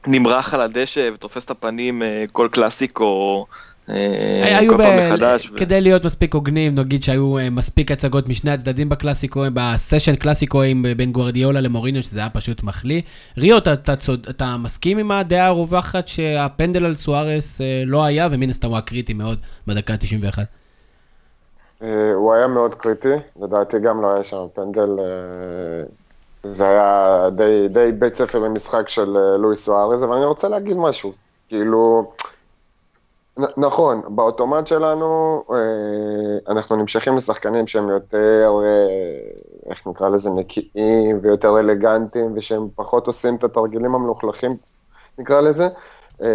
נמרח על הדשא ותופס את הפנים אה, כל קלאסיקו, היו כל פעם ב- מחדש. ו- כדי להיות מספיק הוגנים, נגיד שהיו אה, מספיק הצגות משני הצדדים בקלאסיקו, בסשן קלאסיקואים בין גוורדיולה למוריניו, שזה היה פשוט מחליא. ריו, אתה, אתה, צוד, אתה מסכים עם הדעה הרווחת שהפנדל על סוארס אה, לא היה, ומן הסתם הוא היה קריטי מאוד בדקה ה-91? אה, הוא היה מאוד קריטי, לדעתי גם לא היה שם פנדל. אה, זה היה די, די בית ספר למשחק של אה, לואיס סוארז, אבל אני רוצה להגיד משהו. כאילו, נכון, באוטומט שלנו אה, אנחנו נמשכים לשחקנים שהם יותר, אה, איך נקרא לזה, נקיים ויותר אלגנטיים, ושהם פחות עושים את התרגילים המלוכלכים, נקרא לזה. אה,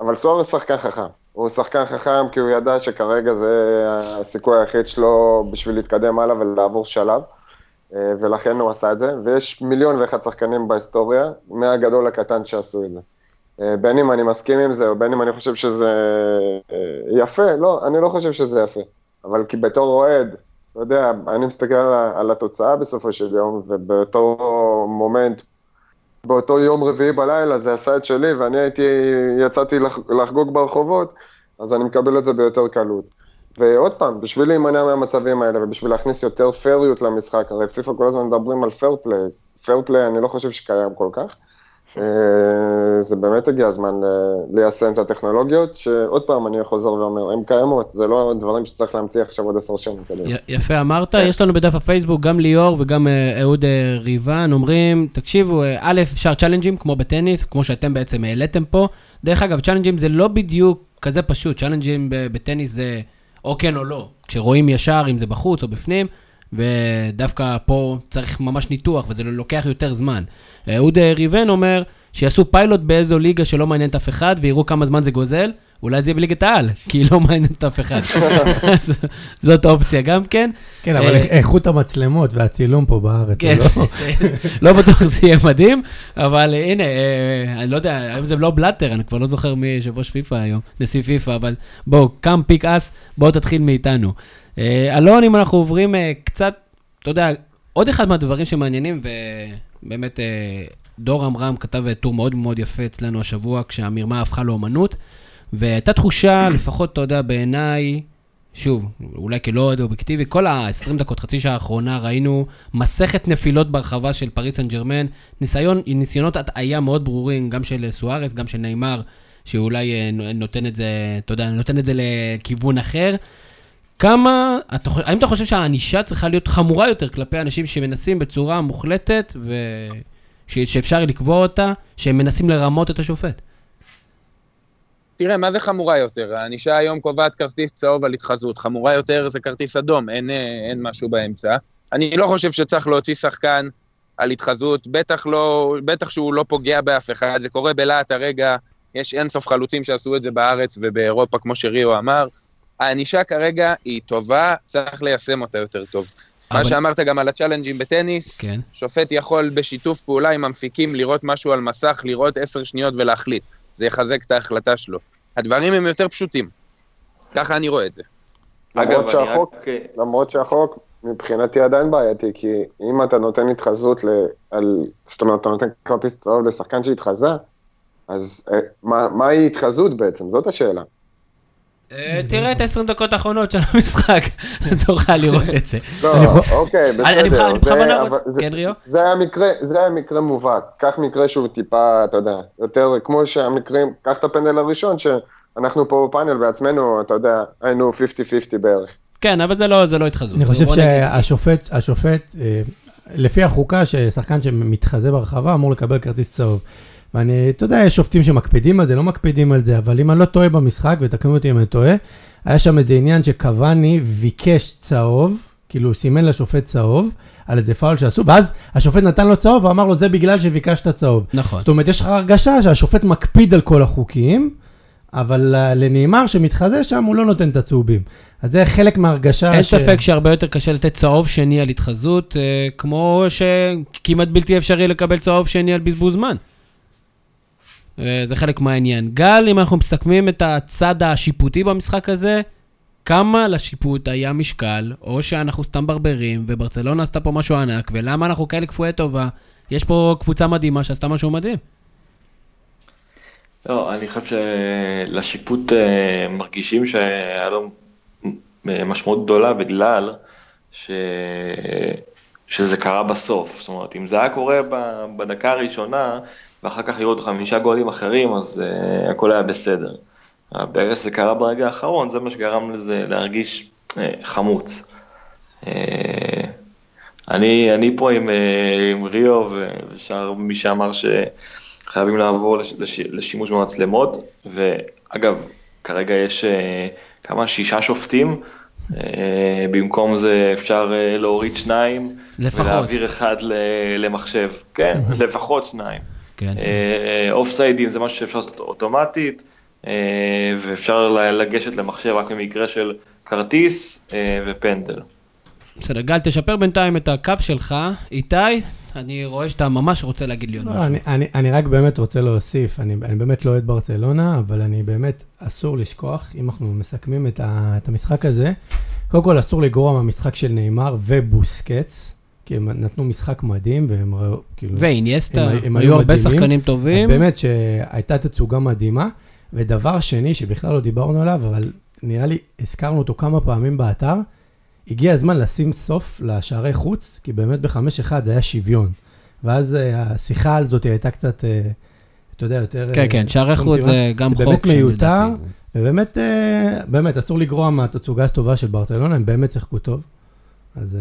אבל סוארז שחקן חכם. הוא שחקן חכם כי הוא ידע שכרגע זה הסיכוי היחיד שלו בשביל להתקדם הלאה ולעבור שלב. ולכן הוא עשה את זה, ויש מיליון ואחד שחקנים בהיסטוריה, מהגדול לקטן שעשו את זה. בין אם אני מסכים עם זה, או בין אם אני חושב שזה יפה, לא, אני לא חושב שזה יפה. אבל כי בתור אוהד, אתה יודע, אני מסתכל על, על התוצאה בסופו של יום, ובאותו מומנט, באותו יום רביעי בלילה זה עשה את שלי, ואני הייתי, יצאתי לח, לחגוג ברחובות, אז אני מקבל את זה ביותר קלות. ועוד פעם, בשביל להימנע מהמצבים האלה ובשביל להכניס יותר פייריות למשחק, הרי פיפ"א כל הזמן מדברים על fair play, fair play אני לא חושב שקיים כל כך. אה, זה באמת הגיע הזמן ליישם את הטכנולוגיות, שעוד פעם אני חוזר ואומר, הן קיימות, זה לא דברים שצריך להמציא עכשיו עוד עשר שנים קדימה. יפה אמרת, יש לנו בדף הפייסבוק גם ליאור וגם אה, אהוד אה, ריבן, אומרים, תקשיבו, א', אפשר challenge ים כמו בטניס, כמו שאתם בעצם העליתם פה. דרך אגב, challenge ים זה לא בדיוק כזה פשוט, challenge ים בטניס זה או כן או לא. כשרואים ישר אם זה בחוץ או בפנים, ודווקא פה צריך ממש ניתוח, וזה לוקח יותר זמן. אהוד ריבן אומר שיעשו פיילוט באיזו ליגה שלא מעניינת אף אחד, ויראו כמה זמן זה גוזל, אולי זה יהיה בליגת העל, [LAUGHS] כי היא לא מעניינת אף אחד. [LAUGHS] זאת אופציה גם כן. כן, אבל אה, איכות המצלמות והצילום פה בארץ, כן, לא? [LAUGHS] לא בטוח שזה יהיה מדהים, אבל הנה, אה, אני לא יודע, היום זה לא בלאטר, אני כבר לא זוכר מי יושב ראש פיפ"א היום, נשיא פיפ"א, אבל בואו, קם פיק אס, בואו תתחיל מאיתנו. אה, אלון, אם אנחנו עוברים קצת, אתה יודע, עוד אחד מהדברים שמעניינים, ובאמת דור עמרם כתב טור מאוד מאוד יפה אצלנו השבוע, כשהמרמה הפכה לאומנות, והייתה תחושה, [CLEARS THROAT] לפחות, אתה יודע, בעיניי, שוב, אולי כלא אוהד אובייקטיבי, כל ה-20 דקות, חצי שעה האחרונה, ראינו מסכת נפילות ברחבה של פריס סן ג'רמן, ניסיון, ניסיונות הטעיה מאוד ברורים, גם של סוארס, גם של נאמר, שאולי אה, נותן את זה, אתה יודע, נותן את זה לכיוון אחר. כמה, אתה, האם אתה חושב שהענישה צריכה להיות חמורה יותר כלפי אנשים שמנסים בצורה מוחלטת, ושאפשר לקבוע אותה, שהם מנסים לרמות את השופט? תראה, מה זה חמורה יותר? הענישה היום קובעת כרטיס צהוב על התחזות, חמורה יותר זה כרטיס אדום, אין, אה, אין משהו באמצע. אני לא חושב שצריך להוציא שחקן על התחזות, בטח, לא, בטח שהוא לא פוגע באף אחד, זה קורה בלהט הרגע, יש אינסוף חלוצים שעשו את זה בארץ ובאירופה, כמו שריו אמר. הענישה כרגע היא טובה, צריך ליישם אותה יותר טוב. אבל... מה שאמרת גם על ה challenge ים בטניס, כן. שופט יכול בשיתוף פעולה עם המפיקים לראות משהו על מסך, לראות עשר שניות ולהחליט. זה יחזק את ההחלטה שלו. הדברים הם יותר פשוטים. ככה אני רואה את זה. למרות שהחוק, רק... למרות שהחוק מבחינתי עדיין בעייתי, כי אם אתה נותן התחזות ל... על... זאת אומרת, אתה נותן כרטיס צהוב לשחקן שהתחזה, אז אה, מה, מהי התחזות בעצם? זאת השאלה. אה, תראה את ה-20 דקות האחרונות של המשחק, [LAUGHS] תוכל לראות את זה. לא, אוקיי, בסדר. אני בכוונה רוצה, כן ריו? זה היה מקרה מובהק, קח מקרה שהוא טיפה, אתה יודע, יותר כמו שהמקרים, קח את הפנדל הראשון, שאנחנו פה בפאנל בעצמנו, אתה יודע, היינו 50-50 בערך. כן, אבל זה לא, לא התחזות. אני חושב שהשופט, השופט, אה, לפי החוקה, ששחקן שמתחזה ברחבה אמור לקבל כרטיס צהוב. ואני, אתה יודע, יש שופטים שמקפידים על זה, לא מקפידים על זה, אבל אם אני לא טועה במשחק, ותקנו אותי אם אני טועה, היה שם איזה עניין שקוואני ביקש צהוב, כאילו סימן לשופט צהוב, על איזה פאול שעשו, ואז השופט נתן לו צהוב ואמר לו, זה בגלל שביקשת צהוב. נכון. זאת אומרת, יש לך הרגשה שהשופט מקפיד על כל החוקים, אבל לנאמר שמתחזה שם, הוא לא נותן את הצהובים. אז זה חלק מההרגשה אין ש... ספק שהרבה יותר קשה לתת צהוב שני על התחזות, אה, כמו שכמעט בלתי אפשרי לקבל צהוב שני על בזבוז זמן. זה חלק מהעניין. גל, אם אנחנו מסכמים את הצד השיפוטי במשחק הזה, כמה לשיפוט היה משקל, או שאנחנו סתם ברברים, וברצלונה עשתה פה משהו ענק, ולמה אנחנו כאלה כפויי טובה? יש פה קבוצה מדהימה שעשתה משהו מדהים. לא, אני חושב שלשיפוט אה, מרגישים שהיה לו אה, משמעות גדולה בגלל ש... שזה קרה בסוף. זאת אומרת, אם זה היה קורה בדקה הראשונה, ואחר כך היו עוד חמישה גולים אחרים, אז uh, הכל היה בסדר. ברגע שזה קרה ברגע האחרון, זה מה שגרם לזה להרגיש uh, חמוץ. Uh, אני, אני פה עם, uh, עם ריו ושאר מי שאמר שחייבים לעבור לש, לשימוש במצלמות, ואגב, כרגע יש uh, כמה, שישה שופטים, uh, במקום זה אפשר uh, להוריד שניים, לפחות. ולהעביר אחד למחשב, כן, [LAUGHS] לפחות שניים. כן. אוף אה, סיידים זה משהו שאפשר לעשות אוטומטית, אה, ואפשר לגשת למחשב רק במקרה של כרטיס אה, ופנדל. בסדר, גל, תשפר בינתיים את הקו שלך. איתי, אני רואה שאתה ממש רוצה להגיד לי עוד לא, משהו. אני, אני, אני רק באמת רוצה להוסיף, אני, אני באמת לא אוהד ברצלונה, אבל אני באמת, אסור לשכוח, אם אנחנו מסכמים את, ה, את המשחק הזה, קודם כל אסור לגרוע מהמשחק של נאמר ובוסקץ, כי הם נתנו משחק מדהים, והם ראו, כאילו... ואיניאסטה, הם- הם היו הרבה מדהימים. שחקנים אז טובים. באמת שהייתה תצוגה מדהימה. ודבר שני, שבכלל לא דיברנו עליו, אבל נראה לי הזכרנו אותו כמה פעמים באתר, הגיע הזמן לשים סוף לשערי חוץ, כי באמת בחמש אחד זה היה שוויון. ואז אה, השיחה על זאת הייתה קצת, אה, אתה יודע, יותר... כן, אה, כן, שערי חוץ. זה גם חוק. באמת מיותר. ובאמת, אה, באמת, אסור לגרוע מהתצוגה הטובה של ברצלונה, הם באמת שיחקו טוב. אז...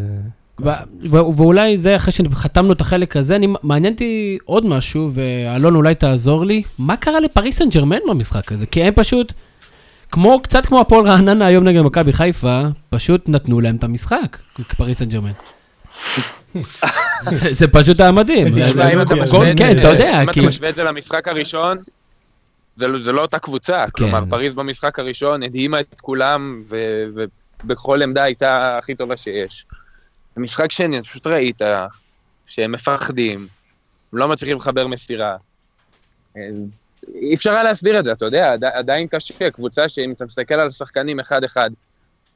ו- ואולי זה אחרי שחתמנו את החלק הזה, אני, מעניין אותי עוד משהו, ואלון אולי תעזור לי, מה קרה לפריס סן ג'רמן במשחק הזה? כי הם פשוט, כמו, קצת כמו הפועל רעננה היום נגד מכבי חיפה, פשוט נתנו להם את המשחק, פריס סן ג'רמן. זה, זה פשוט היה מדהים. כן, אתה יודע, אם. אתה משווה את זה למשחק הראשון, זה לא- לא אותה קבוצה. כלומר, פריז במשחק הראשון הדהימה את כולם, ובכל עמדה הייתה הכי טובה שיש. במשחק שני, פשוט ראית שהם מפחדים, הם לא מצליחים לחבר מסירה. אי אפשר היה להסביר את זה, אתה יודע, עדי- עדיין קשה. קבוצה שאם אתה מסתכל על השחקנים אחד-אחד,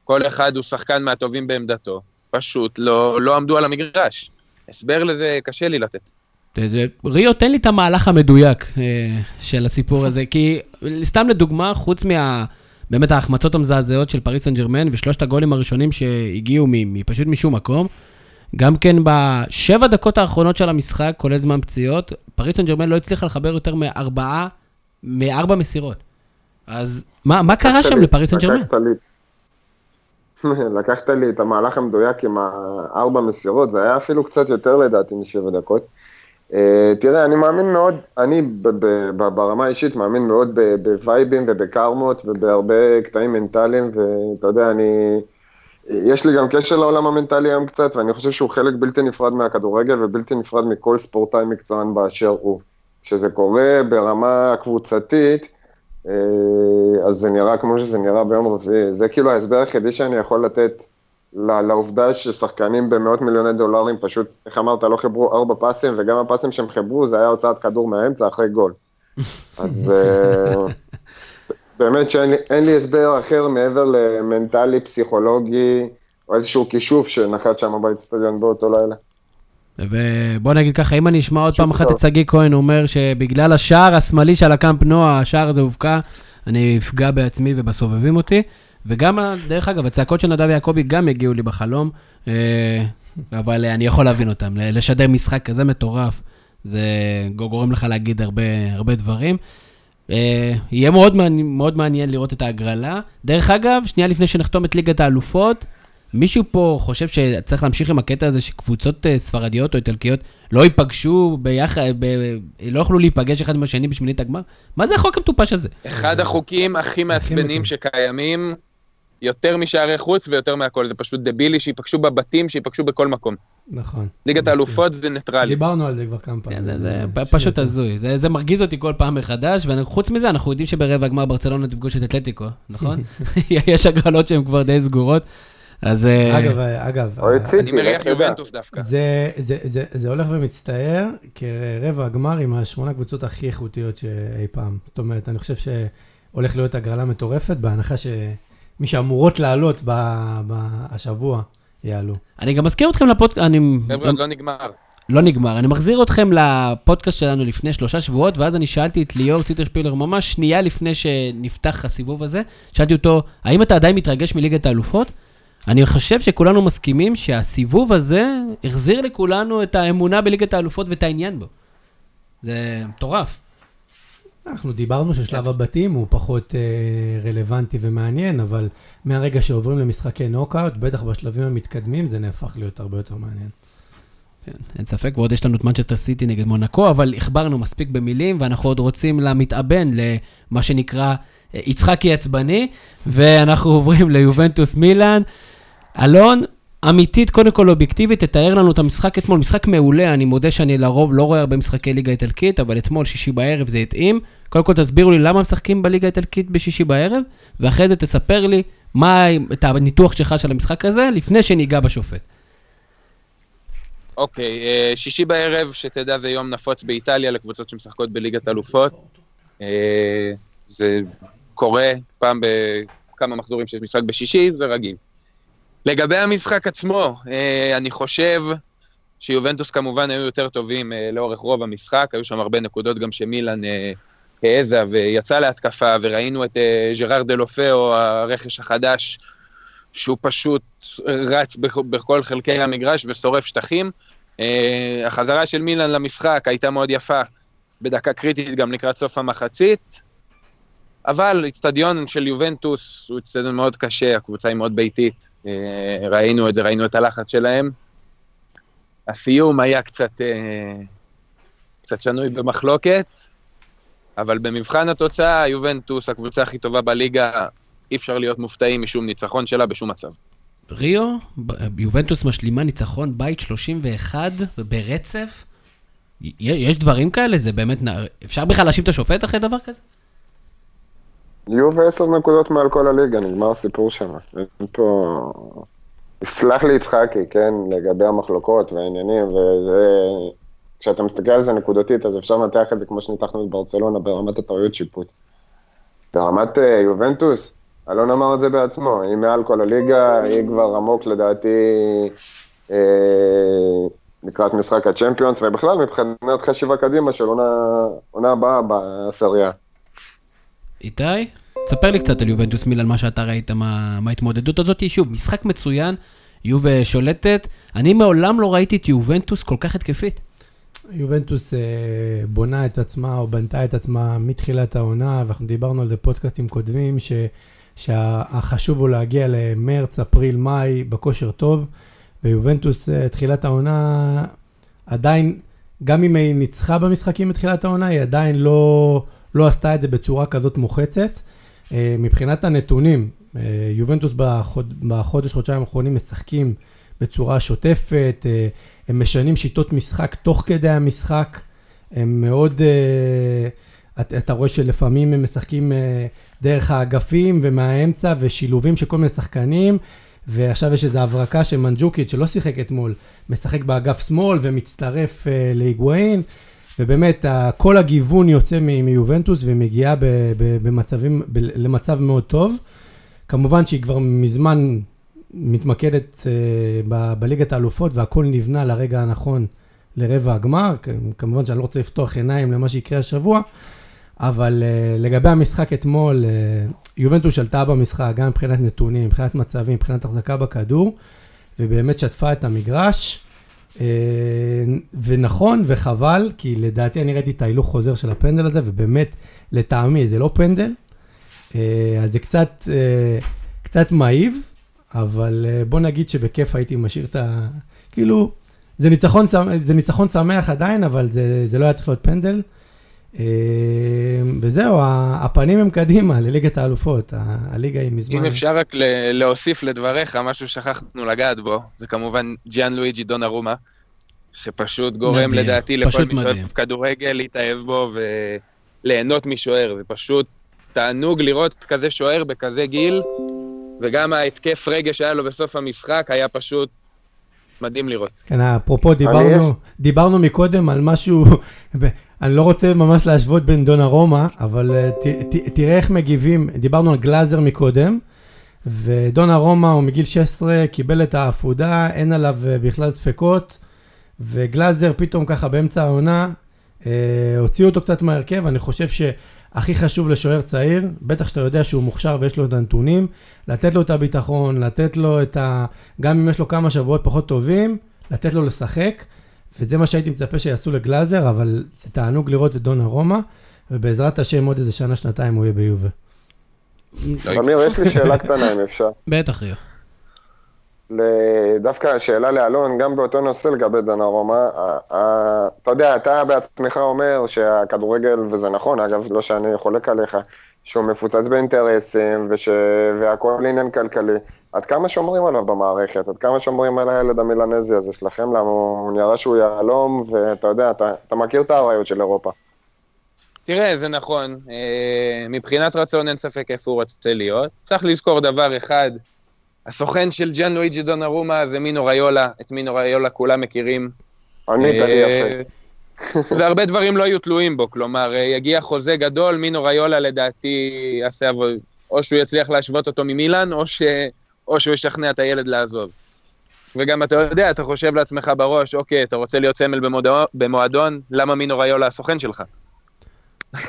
כל אחד הוא שחקן מהטובים בעמדתו. פשוט לא, לא עמדו על המגרש. הסבר לזה קשה לי לתת. ריו, תן לי את המהלך המדויק אה, של הסיפור הזה, כי סתם לדוגמה, חוץ מה... באמת ההחמצות המזעזעות של פריס סן ג'רמן ושלושת הגולים הראשונים שהגיעו מ- מפשוט משום מקום, גם כן בשבע דקות האחרונות של המשחק, כולל זמן פציעות, פריס סן ג'רמן לא הצליחה לחבר יותר מארבעה, מארבע מסירות. אז מה, מה קרה שם לי- לפריס סן ג'רמן? לקחת לי- [LAUGHS] לקחת לי את המהלך המדויק עם הארבע מסירות, זה היה אפילו קצת יותר לדעתי משבע דקות. אה, תראה, אני מאמין מאוד, אני ברמה האישית מאמין מאוד בווייבים ובקרמות ובהרבה קטעים מנטליים, ואתה יודע, אני... יש לי גם קשר לעולם המנטלי היום קצת, ואני חושב שהוא חלק בלתי נפרד מהכדורגל ובלתי נפרד מכל ספורטאי מקצוען באשר הוא. כשזה קורה ברמה קבוצתית, אה, אז זה נראה כמו שזה נראה ביום רביעי. זה כאילו ההסבר היחידי שאני יכול לתת לעובדה ששחקנים במאות מיליוני דולרים פשוט, איך אמרת, לא חיברו ארבע פסים, וגם הפסים שהם חיברו זה היה הוצאת כדור מהאמצע אחרי גול. [LAUGHS] אז אה, באמת שאין לי, הסבר אחר מעבר למנטלי, פסיכולוגי, או איזשהו כישוף שנחת שם באצטדיון באותו לילה. ובוא נגיד ככה, אם אני אשמע עוד פעם אחת. את שגיא כהן אומר שבגלל השער השמאלי של הקאמפ נועה, השער הזה הובקע, אני אפגע בעצמי ובסובבים אותי. וגם, דרך אגב, הצעקות של נדב יעקבי גם הגיעו לי בחלום, אה, אבל אני יכול להבין אותם. לשדר משחק כזה מטורף, זה גורם לך להגיד הרבה, הרבה דברים. אה, יהיה מאוד מעניין, מאוד מעניין לראות את ההגרלה. דרך אגב, שנייה לפני שנחתום את ליגת האלופות, מישהו פה חושב שצריך להמשיך עם הקטע הזה שקבוצות אה, ספרדיות או איטלקיות לא ייפגשו ביחד, ב- לא יוכלו להיפגש אחד עם השני בשמינית הגמר? מה זה החוק המטופש הזה? אחד החוקים הכי מעצבנים. שקיימים, יותר משערי חוץ ויותר מהכל, זה פשוט דבילי, שיפגשו בבתים, שיפגשו בכל מקום. נכון. ליגת. האלופות זה ניטרלי. דיברנו על זה כבר כמה כן, פעמים. זה- זה זה פשוט. הזוי, זה זה מרגיז אותי כל פעם מחדש, וחוץ מזה, אנחנו יודעים שברבע הגמר ברצלונה תפגוש את אתלטיקו, נכון? [LAUGHS] [LAUGHS] יש הגרלות שהן כבר די סגורות, אז... אה, אגב, אגב, או את ה- סיטי. אני מריח. יובנטוס דווקא. זה, זה, זה, זה הולך ומצטער כרבע הגמר עם השמונה קבוצות הכי איכותיות שאי פעם. זאת אומרת, אני חושב שהולך להיות הגרלה מטורפת, בהנחה שמי שאמורות לעלות ב- ב- השבוע יעלו. אני גם מזכיר אתכם לפודקאסט, אני... חבר'ה, לא נגמר. לא נגמר. אני מחזיר אתכם לפודקאסט שלנו לפני שלושה שבועות, ואז אני שאלתי את ליאור ציטרשפילר ממש שנייה לפני שנפתח הסיבוב הזה, שאלתי אותו, האם אתה עדיין מתרגש מליגת האלופות? אני חושב שכולנו מסכימים שהסיבוב הזה החזיר לכולנו את האמונה בליגת האלופות ואת העניין בו. זה מטורף. אנחנו דיברנו ששלב הבתים הוא פחות אה, רלוונטי ומעניין, אבל מהרגע שעוברים למשחקי נוקאוט, בטח בשלבים המתקדמים, זה נהפך להיות הרבה יותר מעניין. כן, אין ספק, ועוד יש לנו את מנצ'סטר סיטי נגד מונקו, אבל הכברנו מספיק במילים, ואנחנו עוד רוצים למתאבן, למה שנקרא אה, יצחקי עצבני, ואנחנו עוברים ליובנטוס מילאן. אלון, אמיתית, קודם כל אובייקטיבית, תתאר לנו את המשחק אתמול, משחק מעולה, אני מודה שאני לרוב לא רואה הרבה משחקי ליגה איטלקית, אבל אתמול, שישי בערב, זה התאים. קודם כל תסבירו לי למה משחקים בליגה האיטלקית בשישי בערב, ואחרי זה תספר לי מה, את הניתוח שלך של המשחק הזה, לפני שניגע בשופט. אוקיי, אה, שישי בערב, שתדע, זה יום נפוץ באיטליה לקבוצות שמשחקות בליגת אלופות. אה, זה קורה פעם בכמה מחזורים שיש משחק בשישי, זה רגיל. לגבי המשחק עצמו, אה, אני חושב שיובנטוס כמובן היו יותר טובים לאורך רוב המשחק, היו שם הרבה נקודות גם שמילן העזה ויצא להתקפה, וראינו את ג'ראר דלופאו, הרכש החדש, שהוא פשוט רץ בכל חלקי המגרש ושורף שטחים. אה, החזרה של מילן למשחק הייתה מאוד יפה, בדקה קריטית גם לקראת סוף המחצית, אבל איצטדיון של יובנטוס הוא איצטדיון מאוד קשה, הקבוצה היא מאוד ביתית, אה, ראינו את זה, ראינו את הלחץ שלהם. הסיום היה קצת, אה, קצת שנוי במחלוקת, אבל במבחן התוצאה, יובנטוס, הקבוצה הכי טובה בליגה, אי אפשר להיות מופתעים משום ניצחון שלה בשום מצב. ריו, יובנטוס משלימה ניצחון בית 31 ברצף. יש דברים כאלה? זה באמת, אפשר בכלל להאשים את השופט אחרי דבר כזה? יובה עשר נקודות מעל כל הליגה, נגמר הסיפור שם. אין פה... סלח לי יצחקי, כן, לגבי המחלוקות והעניינים, וזה... כשאתה מסתכל על זה נקודתית, אז אפשר לנתח את זה כמו שניתחנו את ברצלונה ברמת הטעויות שיפוט. ברמת אה, יובנטוס, אלון אמר את זה בעצמו, היא מעל כל הליגה, היא כבר עמוק לדעתי אה, לקראת משחק הצ'מפיונס, ובכלל מבחינת חשיבה קדימה של עונה הבאה בסריה. איתי, תספר לי קצת על יובנטוס מילן, מה שאתה ראית מההתמודדות הזאת. שוב, משחק מצוין, יובה שולטת. אני מעולם לא ראיתי את יובנטוס כל כך התקפית. יובנטוס אה, בונה את עצמה, או בנתה את עצמה מתחילת העונה, ואנחנו דיברנו על זה פודקאסטים קודמים, ש... שהחשוב הוא להגיע למרץ, אפריל, מאי בכושר טוב, ויובנטוס אה, תחילת העונה עדיין, גם אם היא ניצחה במשחקים בתחילת העונה, היא עדיין לא, לא עשתה את זה בצורה כזאת מוחצת. אה, מבחינת הנתונים, אה, יובנטוס בחוד, בחודש, חודשיים האחרונים משחקים בצורה שוטפת, הם משנים שיטות משחק תוך כדי המשחק, הם מאוד... אתה רואה שלפעמים הם משחקים דרך האגפים ומהאמצע ושילובים של כל מיני שחקנים, ועכשיו יש איזו הברקה של שלא שיחק אתמול, משחק באגף שמאל ומצטרף uh, להיגואין, ובאמת כל הגיוון יוצא מיובנטוס ומגיעה במצבים, למצב מאוד טוב. כמובן שהיא כבר מזמן מתמקדת ב- בליגת האלופות והכל נבנה לרגע הנכון לרבע הגמר, כמובן שאני לא רוצה לפתוח עיניים למה שיקרה השבוע, אבל uh, לגבי המשחק אתמול, uh, יובנטוס שלטה במשחק, גם מבחינת נתונים, מבחינת מצבים, מבחינת החזקה בכדור, ובאמת שטפה את המגרש. Uh, ונכון וחבל, כי לדעתי אני ראיתי את ההילוך חוזר של הפנדל הזה, ובאמת, לטעמי זה לא פנדל. Uh, אז זה קצת, uh, קצת מעיב, אבל בוא נגיד שבכיף הייתי משאיר את ה... כאילו, זה ניצחון, זה ניצחון שמח עדיין, אבל זה, זה לא היה צריך להיות פנדל. אמ, וזהו, הפנים הם קדימה לליגת האלופות, הליגה היא מזמן. אם אפשר רק להוסיף לדבריך, משהו ששכחנו לגעת בו, זה כמובן ג'יאן לואיג'י דונה רומה, שפשוט גורם מדהים, לדעתי לכל מי שאוהב כדורגל להתאהב בו וליהנות משוער, זה פשוט תענוג לראות כזה שוער בכזה גיל, וגם ההתקף רגש שהיה לו בסוף המשחק היה פשוט מדהים לראות. כן, אפרופו, דיברנו, דיברנו מקודם על משהו, [LAUGHS] אני לא רוצה ממש להשוות בין דונה רומא, אבל אה, ת, ת, תראה איך מגיבים, דיברנו על גלאזר מקודם, ודונה רומא הוא מגיל 16, קיבל את העפודה, אין עליו אה, בכלל ספקות, וגלאזר פתאום ככה באמצע העונה, אה, הוציאו אותו קצת מהרכב, אני חושב שהכי חשוב לשוער צעיר, בטח שאתה יודע שהוא מוכשר ויש לו את הנתונים, לתת לו את הביטחון, לתת לו את ה... גם אם יש לו כמה שבועות פחות טובים, לתת לו לשחק. וזה מה שהייתי מצפה שיעשו לגלאזר, אבל זה תענוג לראות את דונה רומא, ובעזרת השם עוד איזה שנה, שנתיים הוא יהיה ביובה. אמיר, יש לי שאלה קטנה אם אפשר. בטח, ריו. דווקא שאלה לאלון, גם באותו נושא לגבי דונה רומא, אתה יודע, אתה בעצמך אומר שהכדורגל, וזה נכון, אגב, לא שאני חולק עליך, שהוא מפוצץ באינטרסים, וש... והכל עניין כלכלי. עד כמה שומרים עליו במערכת? עד כמה שומרים על הילד המילנזי הזה שלכם? למה הוא נראה שהוא יהלום, ואתה יודע, אתה, אתה מכיר את האריות של אירופה. תראה, זה נכון. אה, מבחינת רצון אין ספק איפה הוא רוצה להיות. צריך לזכור דבר אחד, הסוכן של ג'אן לואיג'י דונרומה זה מינו ריולה, את מינו ריולה כולם מכירים. ענית לי יפה. והרבה דברים לא יהיו תלויים בו, כלומר, אה, יגיע חוזה גדול, מינו ריולה לדעתי יעשה עבוד, או שהוא יצליח להשוות אותו ממילאן, או, ש... או שהוא ישכנע את הילד לעזוב. וגם אתה יודע, אתה חושב לעצמך בראש, אוקיי, אתה רוצה להיות סמל במועדון, במועדון למה מינו ריולה הסוכן שלך? [LAUGHS]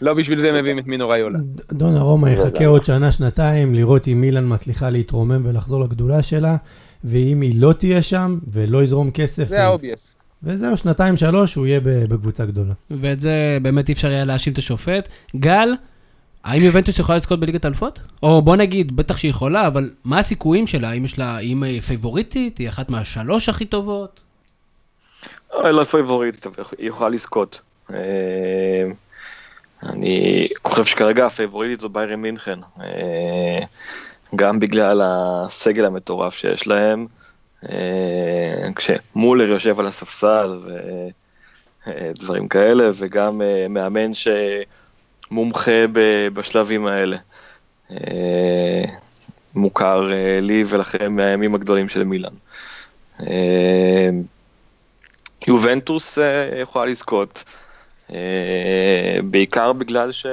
לא בשביל זה מביאים את מינו ריולה. ד- דונה רומא יחכה עוד שנה, שנתיים, לראות אם מילאן מצליחה להתרומם ולחזור לגדולה שלה, ואם היא לא תהיה שם ולא יזרום כסף, זה האובייס. וזהו, שנתיים, שלוש, הוא יהיה בקבוצה גדולה. ואת זה באמת אי אפשר היה להאשים את השופט. גל, האם יובנטוס יכולה לזכות בליגת האלופות? או בוא נגיד, בטח שהיא יכולה, אבל מה הסיכויים שלה? האם יש לה, האם היא פייבוריטית? היא אחת מהשלוש הכי טובות? אה, לא פייבוריטית, אבל היא יכולה לזכות. אה, אני חושב שכרגע הפייבוריטית זו ביירן מינכן. אה, גם בגלל הסגל המטורף שיש להם, אה, כשמולר יושב על הספסל ודברים כאלה, וגם אה, מאמן שמומחה בשלבים האלה. אה, מוכר אה, לי ולכם מהימים הגדולים של מילאן. אה, יובנטוס אה, יכולה לזכות, אה, בעיקר בגלל ש...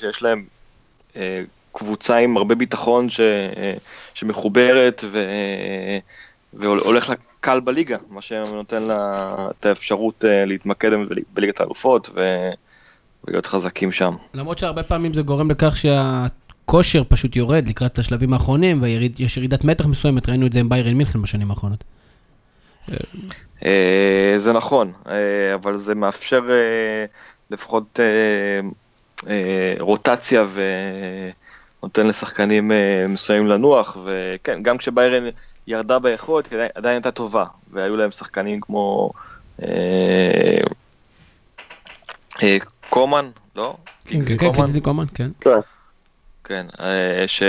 שיש להם אה, קבוצה עם הרבה ביטחון ש... אה, שמחוברת ו... והולך לה קל בליגה, מה שנותן לה את האפשרות אה, להתמקד בליגת האלופות ו... ולהיות חזקים שם. למרות שהרבה פעמים זה גורם לכך שהכושר פשוט יורד לקראת השלבים האחרונים, ויש ירידת מתח מסוימת, ראינו את זה עם ביירן מינכן בשנים האחרונות. אה, זה נכון, אה, אבל זה מאפשר אה, לפחות רוטציה ונותן לשחקנים מסוימים לנוח, וכן, גם כשביירן ירדה ביכולת, היא עדיין- הייתה טובה, והיו להם שחקנים כמו קומן, לא? כן, כן, קינזלי קומן, כן. כן. כן, ש...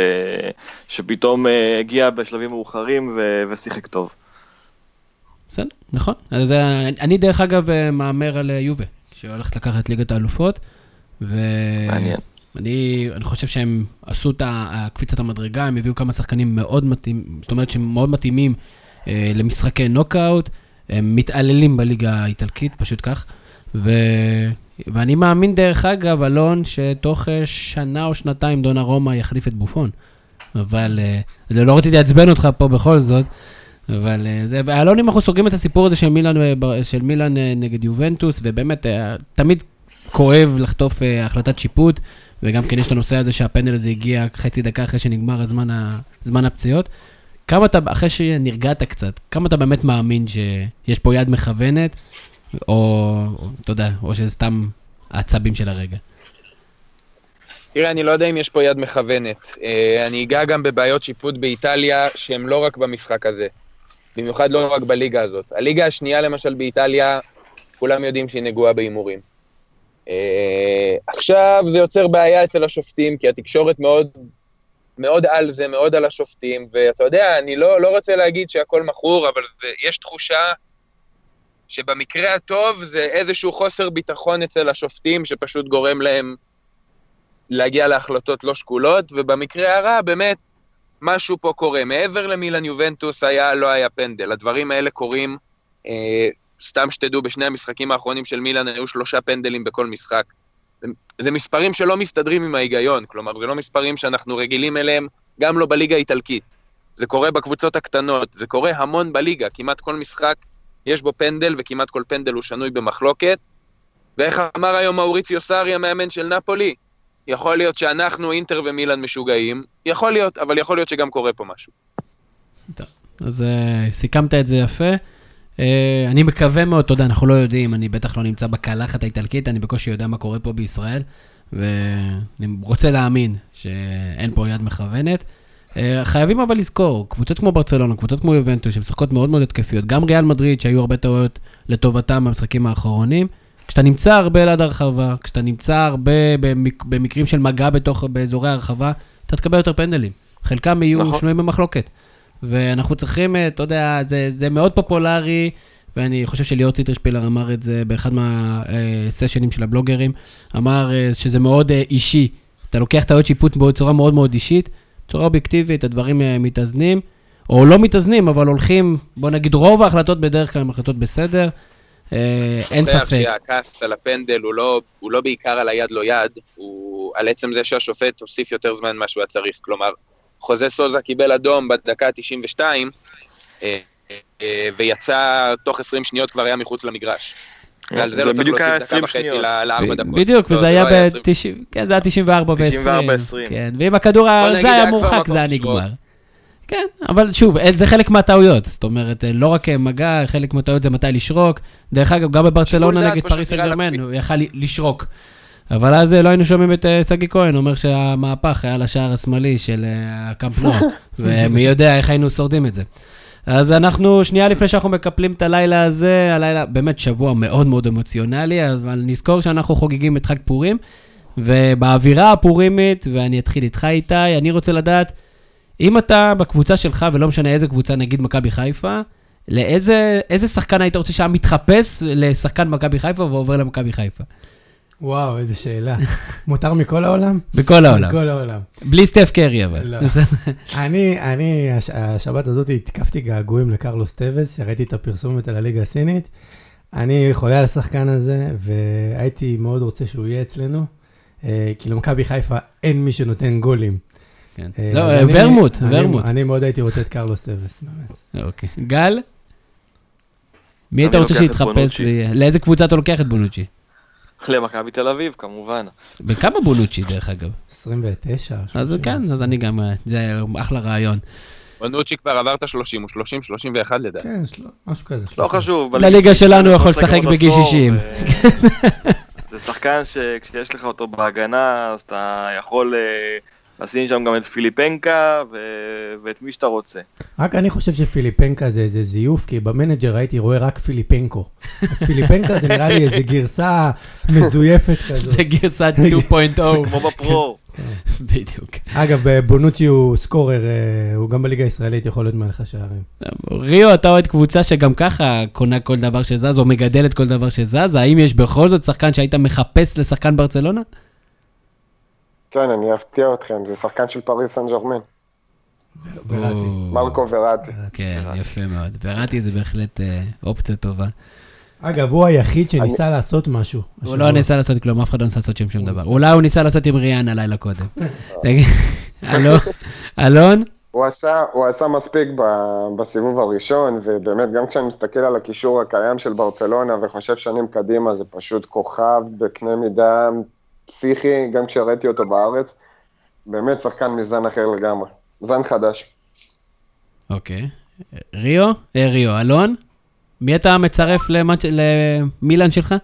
שפתאום הגיע בשלבים מאוחרים ו... ושיחק טוב. בסדר, נכון. אז אה, אני דרך אגב אה, מהמר על אה, יובה, שהולכת לקחת ליגת האלופות, ואני מעניין. אני חושב שהם עשו את ה- קפיצת המדרגה, הם הביאו כמה שחקנים מאוד מתאימים, זאת אומרת שהם מאוד מתאימים אה, למשחקי נוקאוט, הם מתעללים בליגה האיטלקית, פשוט כך. ו... ואני מאמין דרך אגב, אלון, שתוך שנה או שנתיים דונה רומא יחליף את בופון. אבל אה, לא רציתי לעצבן אותך פה בכל זאת, אבל אה, זה, אלון, אם אנחנו סוגרים את הסיפור הזה של מילאן, אה, של מילאן אה, נגד יובנטוס, ובאמת, תמיד כואב לחטוף החלטת שיפוט, וגם כן יש את הנושא הזה שהפנדל הזה הגיע חצי דקה אחרי שנגמר הזמן, ה, זמן הפציעות. כמה אתה, אחרי שנרגעת קצת, כמה אתה באמת מאמין שיש פה יד מכוונת, או, אתה יודע, או שזה סתם העצבים של הרגע? תראה, אני לא יודע אם יש פה יד מכוונת. אני אגע גם בבעיות שיפוט באיטליה, שהן לא רק במשחק הזה. במיוחד לא רק בליגה הזאת. הליגה השנייה, למשל, באיטליה, כולם יודעים שהיא נגועה בהימורים. אה, עכשיו זה יוצר בעיה אצל השופטים, כי התקשורת מאוד, מאוד על זה, מאוד על השופטים, ואתה יודע, אני לא, לא רוצה להגיד שהכל מכור, אבל זה, יש תחושה שבמקרה הטוב זה איזשהו חוסר ביטחון אצל השופטים, שפשוט גורם להם להגיע להחלטות לא שקולות, ובמקרה הרע, באמת, משהו פה קורה. מעבר למילן יובנטוס היה, לא היה פנדל. הדברים האלה קורים, אה, סתם שתדעו, בשני המשחקים האחרונים של מילן היו שלושה פנדלים בכל משחק. זה, מספרים שלא מסתדרים עם ההיגיון, כלומר, זה לא מספרים שאנחנו רגילים אליהם, גם לא בליגה האיטלקית. זה קורה בקבוצות הקטנות, זה קורה המון בליגה, כמעט כל משחק יש בו פנדל, וכמעט כל פנדל הוא שנוי במחלוקת. ואיך אמר היום מאוריציו סארי, המאמן של נפולי? יכול להיות שאנחנו, אינטר ומילאן משוגעים, יכול להיות, אבל יכול להיות שגם קורה פה משהו. אז uh, סיכמת את זה יפה. Uh, אני מקווה מאוד, אתה יודע, אנחנו לא יודעים, אני בטח לא נמצא בקלחת האיטלקית, אני בקושי יודע מה קורה פה בישראל, ואני רוצה להאמין שאין פה יד מכוונת. Uh, חייבים אבל לזכור, קבוצות כמו ברצלונה, קבוצות כמו יובנטוס, שמשחקות מאוד מאוד התקפיות, גם ריאל מדריד, שהיו הרבה טעויות לטובתם במשחקים האחרונים, כשאתה נמצא הרבה ליד הרחבה, כשאתה נמצא הרבה במק, במקרים של מגע בתוך, באזורי הרחבה, אתה תקבל יותר פנדלים. חלקם יהיו נכון. שנויים במחלוקת. ואנחנו צריכים, אה, אתה יודע, זה, זה מאוד פופולרי, ואני חושב שליאור ציטרשפילר אמר את זה באחד מהסשנים של הבלוגרים, אמר אה, שזה מאוד אה, אישי. אתה לוקח טעויות שיפוט בצורה מאוד מאוד אישית, בצורה אובייקטיבית, הדברים אה, מתאזנים, או לא מתאזנים, אבל הולכים, בוא נגיד, רוב ההחלטות בדרך כלל הן החלטות בסדר. אה, אין שוכח ספק. שהכעס על הפנדל הוא לא, הוא לא בעיקר על היד לא יד, הוא על עצם זה שהשופט הוסיף יותר זמן ממה שהוא היה צריך. כלומר, חוזה סוזה קיבל אדום בדקה ה-92, אה, אה, ויצא תוך 20 שניות כבר היה מחוץ למגרש. ועל זה זה לא צריך בדיוק היה להוסיף דקה 20 וחצי לארבע דקות. בדיוק, לא, וזה היה לא היה 20. ב-90, כן, זה היה 94 ו-20. 94 כן, ואם הכדור הזה היה מורחק, זה היה. נגמר. כן, אבל שוב, זה חלק מהטעויות. זאת אומרת, אה, לא רק אה, מגע, חלק מהטעויות זה מתי לשרוק. דרך אגב, גם בברצלונה נגד פריס סן ג'רמן. הוא יכל לשרוק. אבל אז אה, לא היינו שומעים את שגיא כהן אומר שהמהפך היה לשער השמאלי של הקאמפ נוער, [LAUGHS] ומי יודע איך היינו שורדים את זה. אז אנחנו, שנייה לפני שאנחנו מקפלים את הלילה הזה, הלילה באמת שבוע מאוד מאוד אמוציונלי, אבל נזכור שאנחנו חוגגים את חג פורים, ובאווירה הפורימית, ואני אתחיל איתך איתי, אני רוצה לדעת, אם אתה בקבוצה שלך, ולא משנה איזה קבוצה, נגיד מכבי חיפה, לאיזה איזה שחקן היית רוצה שהיה מתחפש לשחקן מכבי חיפה ועובר למכבי חיפה? וואו, איזה שאלה. מותר מכל העולם? בכל העולם. מכל העולם. בלי סטף קרי אבל. לא. אני, אני, הש- השבת הזאת התקפתי געגועים לקרלוס טווס, ראיתי את הפרסומת על הליגה הסינית. אני חולה על השחקן הזה, והייתי מאוד רוצה שהוא יהיה אצלנו. אה, כי למכבי חיפה אין מי שנותן גולים. כן. אה, לא, ורמוט, אני- ורמוט. אני מאוד הייתי רוצה את קרלוס טווס, באמת. אוקיי. גל? מי היית רוצה שיתחפש? בונוצ'י. לאיזה קבוצה אתה לוקח את בונוצ'י? למכבי תל אביב, כמובן. בכמה בונוצ'י, דרך אגב? 29, אז 30. כן, אז אני גם, אה, זה אחלה רעיון. בנוצ'י כבר עבר את ה-30, הוא 30, 31 לדעתי. כן, משהו כזה. לא 30. חשוב. לליגה שלנו יכול משחק לשחק בגיל עשור, 60. ו- זה שחקן שכשיש לך אותו בהגנה, אז אתה יכול אה, לשים שם גם את פיליפנקה ו- ואת מי שאתה רוצה. רק אני חושב שפיליפנקה זה איזה זיוף, כי במנג'ר הייתי רואה רק פיליפנקו. אז פיליפנקה זה נראה לי איזה גרסה מזויפת כזאת. זה גרסת 2.0. [LAUGHS] כמו בפרו. [LAUGHS] בדיוק. אגב, בונוצ'י הוא סקורר, אה, הוא גם בליגה הישראלית יכול להיות מלך השערים. ריו, אתה אוהד קבוצה שגם ככה קונה כל דבר שזז, או מגדלת כל דבר שזז, האם יש בכל זאת שחקן שהיית מחפש לשחקן ברצלונה? כן, אני אפתיע אתכם, זה שחקן של פריס סן ג'רמן, וראטי. מרקו וראטי. כן, יפה מאוד. וראטי זה בהחלט אה, אופציה טובה. אגב, הוא היחיד שניסה לעשות משהו. הוא. לא ניסה לעשות כלום, אף אחד לא ניסה לעשות שם שום דבר. אולי הוא ניסה לעשות עם ריאנה לילה קודם. אלון? אלון? הוא עשה, הוא עשה מספיק ב, בסיבוב הראשון, ובאמת, גם כשאני מסתכל על הקישור הקיים של ברצלונה וחושב שנים קדימה, זה פשוט כוכב בקנה מידה פסיכי, גם כשראיתי אותו בארץ. באמת שחקן מזן אחר לגמרי, זן חדש. אוקיי. ריו? אה, ריו. אלון? מי אתה מצרף למילאן שלך?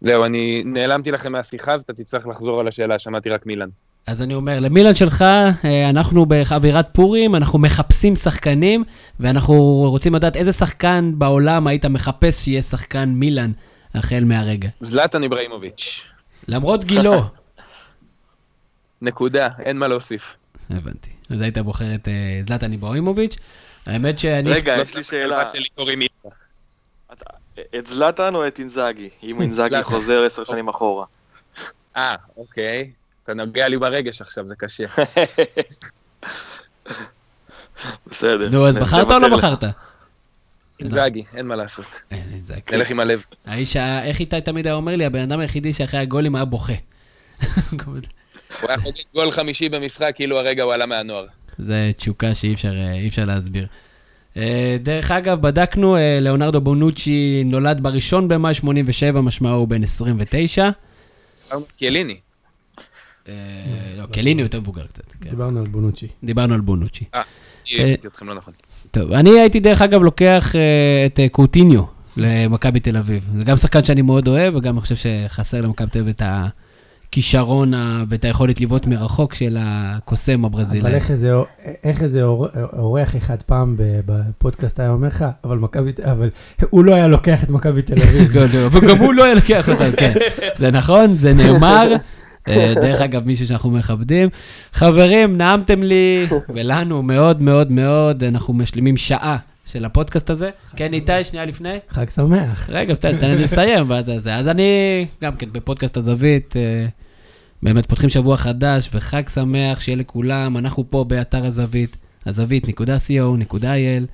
זהו, אני נעלמתי לכם מהשיחה, אז אתה תצטרך לחזור על השאלה, שמעתי רק מילן. אז אני אומר, למילאן שלך, אה, אנחנו באווירת פורים, אנחנו מחפשים שחקנים, ואנחנו רוצים לדעת איזה שחקן בעולם היית מחפש שיהיה שחקן מילאן החל מהרגע. זלאטן איברהימוביץ'. למרות גילו. [LAUGHS] נקודה, אין מה להוסיף. הבנתי. אז היית בוחר את אה, זלאטן איברהימוביץ'. האמת שאני... רגע, לא יש לי שאלה. את זלאטן או את אינזאגי? אם אינזאגי. חוזר עשר שנים אחורה. אה, אוקיי. אתה נוגע לי ברגש עכשיו, זה קשה. [LAUGHS] בסדר. נו, אז בחרת או לא. בחרת? זאגי, אין מה לעשות. אין, זה נלך עם הלב. האיש, איך איתי תמיד היה אומר לי, הבן אדם היחידי שאחרי הגולים היה בוכה. [LAUGHS] הוא היה חוגג גול חמישי במשחק, כאילו הרגע הוא עלה מהנוער. זה תשוקה שאי אפשר, אה, להסביר. אה, דרך אגב, בדקנו, אה, ליאונרדו בונוצ'י נולד בראשון במאי 87, משמעו הוא בן 29. קיאליני. אה, לא, קליני יותר מבוגר קצת. כן. דיברנו על בונוצ'י. דיברנו על בונוצ'י. אה, הבנתי אתכם לא נכון. טוב, אני הייתי דרך אגב לוקח אה, את אה, קוטיניו למכבי תל אביב. זה גם שחקן שאני מאוד אוהב, וגם אני חושב שחסר למכבי תל אביב את הכישרון ואת היכולת לבעוט מרחוק של הקוסם הברזילאי. אבל איך איזה, איך איזה אור- אורח אחד פעם ב- בפודקאסט היה אומר לך, אבל מכבי, אבל הוא לא היה לוקח את מכבי תל אביב. [LAUGHS] וגם הוא לא היה לוקח אותם, כן. זה נכון, זה נאמר. [LAUGHS] אה, דרך אגב, מישהו שאנחנו מכבדים. חברים, נעמתם לי ולנו מאוד מאוד מאוד, אנחנו משלימים שעה של הפודקאסט הזה. כן, איתי, שנייה לפני. חג שמח. רגע, תן תן לי לסיים, ואז זה. אז אני, גם כן, בפודקאסט הזווית, אה, באמת פותחים שבוע חדש, וחג שמח, שיהיה לכולם. אנחנו פה באתר הזווית, הזווית.co.il,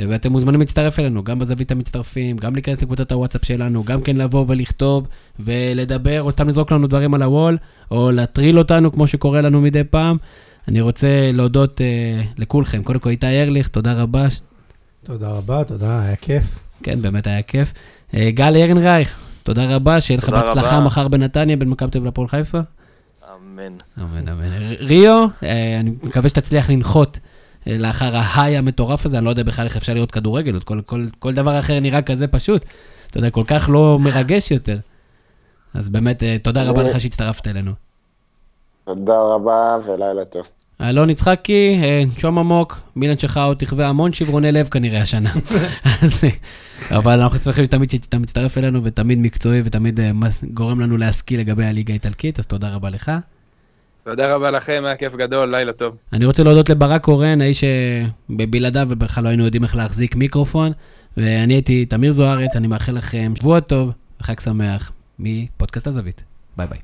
ואתם מוזמנים להצטרף אלינו, גם בזווית המצטרפים, גם להיכנס לקבוצת הוואטסאפ שלנו, גם כן לבוא ולכתוב ולדבר, או סתם לזרוק לנו דברים על הוול, או להטריל אותנו, כמו שקורה לנו מדי פעם. אני רוצה להודות אה, לכולכם. קודם כל, איתי ארליך, תודה רבה. תודה רבה, תודה, היה כיף. כן, באמת היה כיף. אה, גל ארנרייך, תודה רבה, שיהיה לך בהצלחה רבה. מחר בנתניה, בין מכבי תל אביב לפועל חיפה. אמן. אמן, אמן. ריו, אה, אני מקווה שתצליח לנחות לאחר ההיי המטורף הזה, אני לא יודע בכלל איך אפשר לראות כדורגל, עוד כל, כל, כל דבר אחר נראה כזה פשוט. אתה יודע, כל כך לא מרגש יותר. אז באמת, אה, תודה רבה לך שהצטרפת אלינו. תודה רבה ולילה טוב. אלון יצחקי, אה, נשום עמוק, מילן שחאו תחווה המון שברוני לב כנראה השנה. [LAUGHS] אז, אבל אנחנו שמחים שתמיד שאתה מצטרף אלינו, ותמיד מקצועי, ותמיד אה, גורם לנו להשכיל לגבי הליגה האיטלקית, אז תודה רבה לך. תודה רבה לכם, היה כיף גדול, לילה טוב. אני רוצה להודות לברק קורן, האיש שבלעדיו ובכלל לא היינו יודעים איך להחזיק מיקרופון, ואני הייתי תמיר זוארץ, אני מאחל לכם שבוע טוב וחג שמח מפודקאסט הזווית. ביי ביי.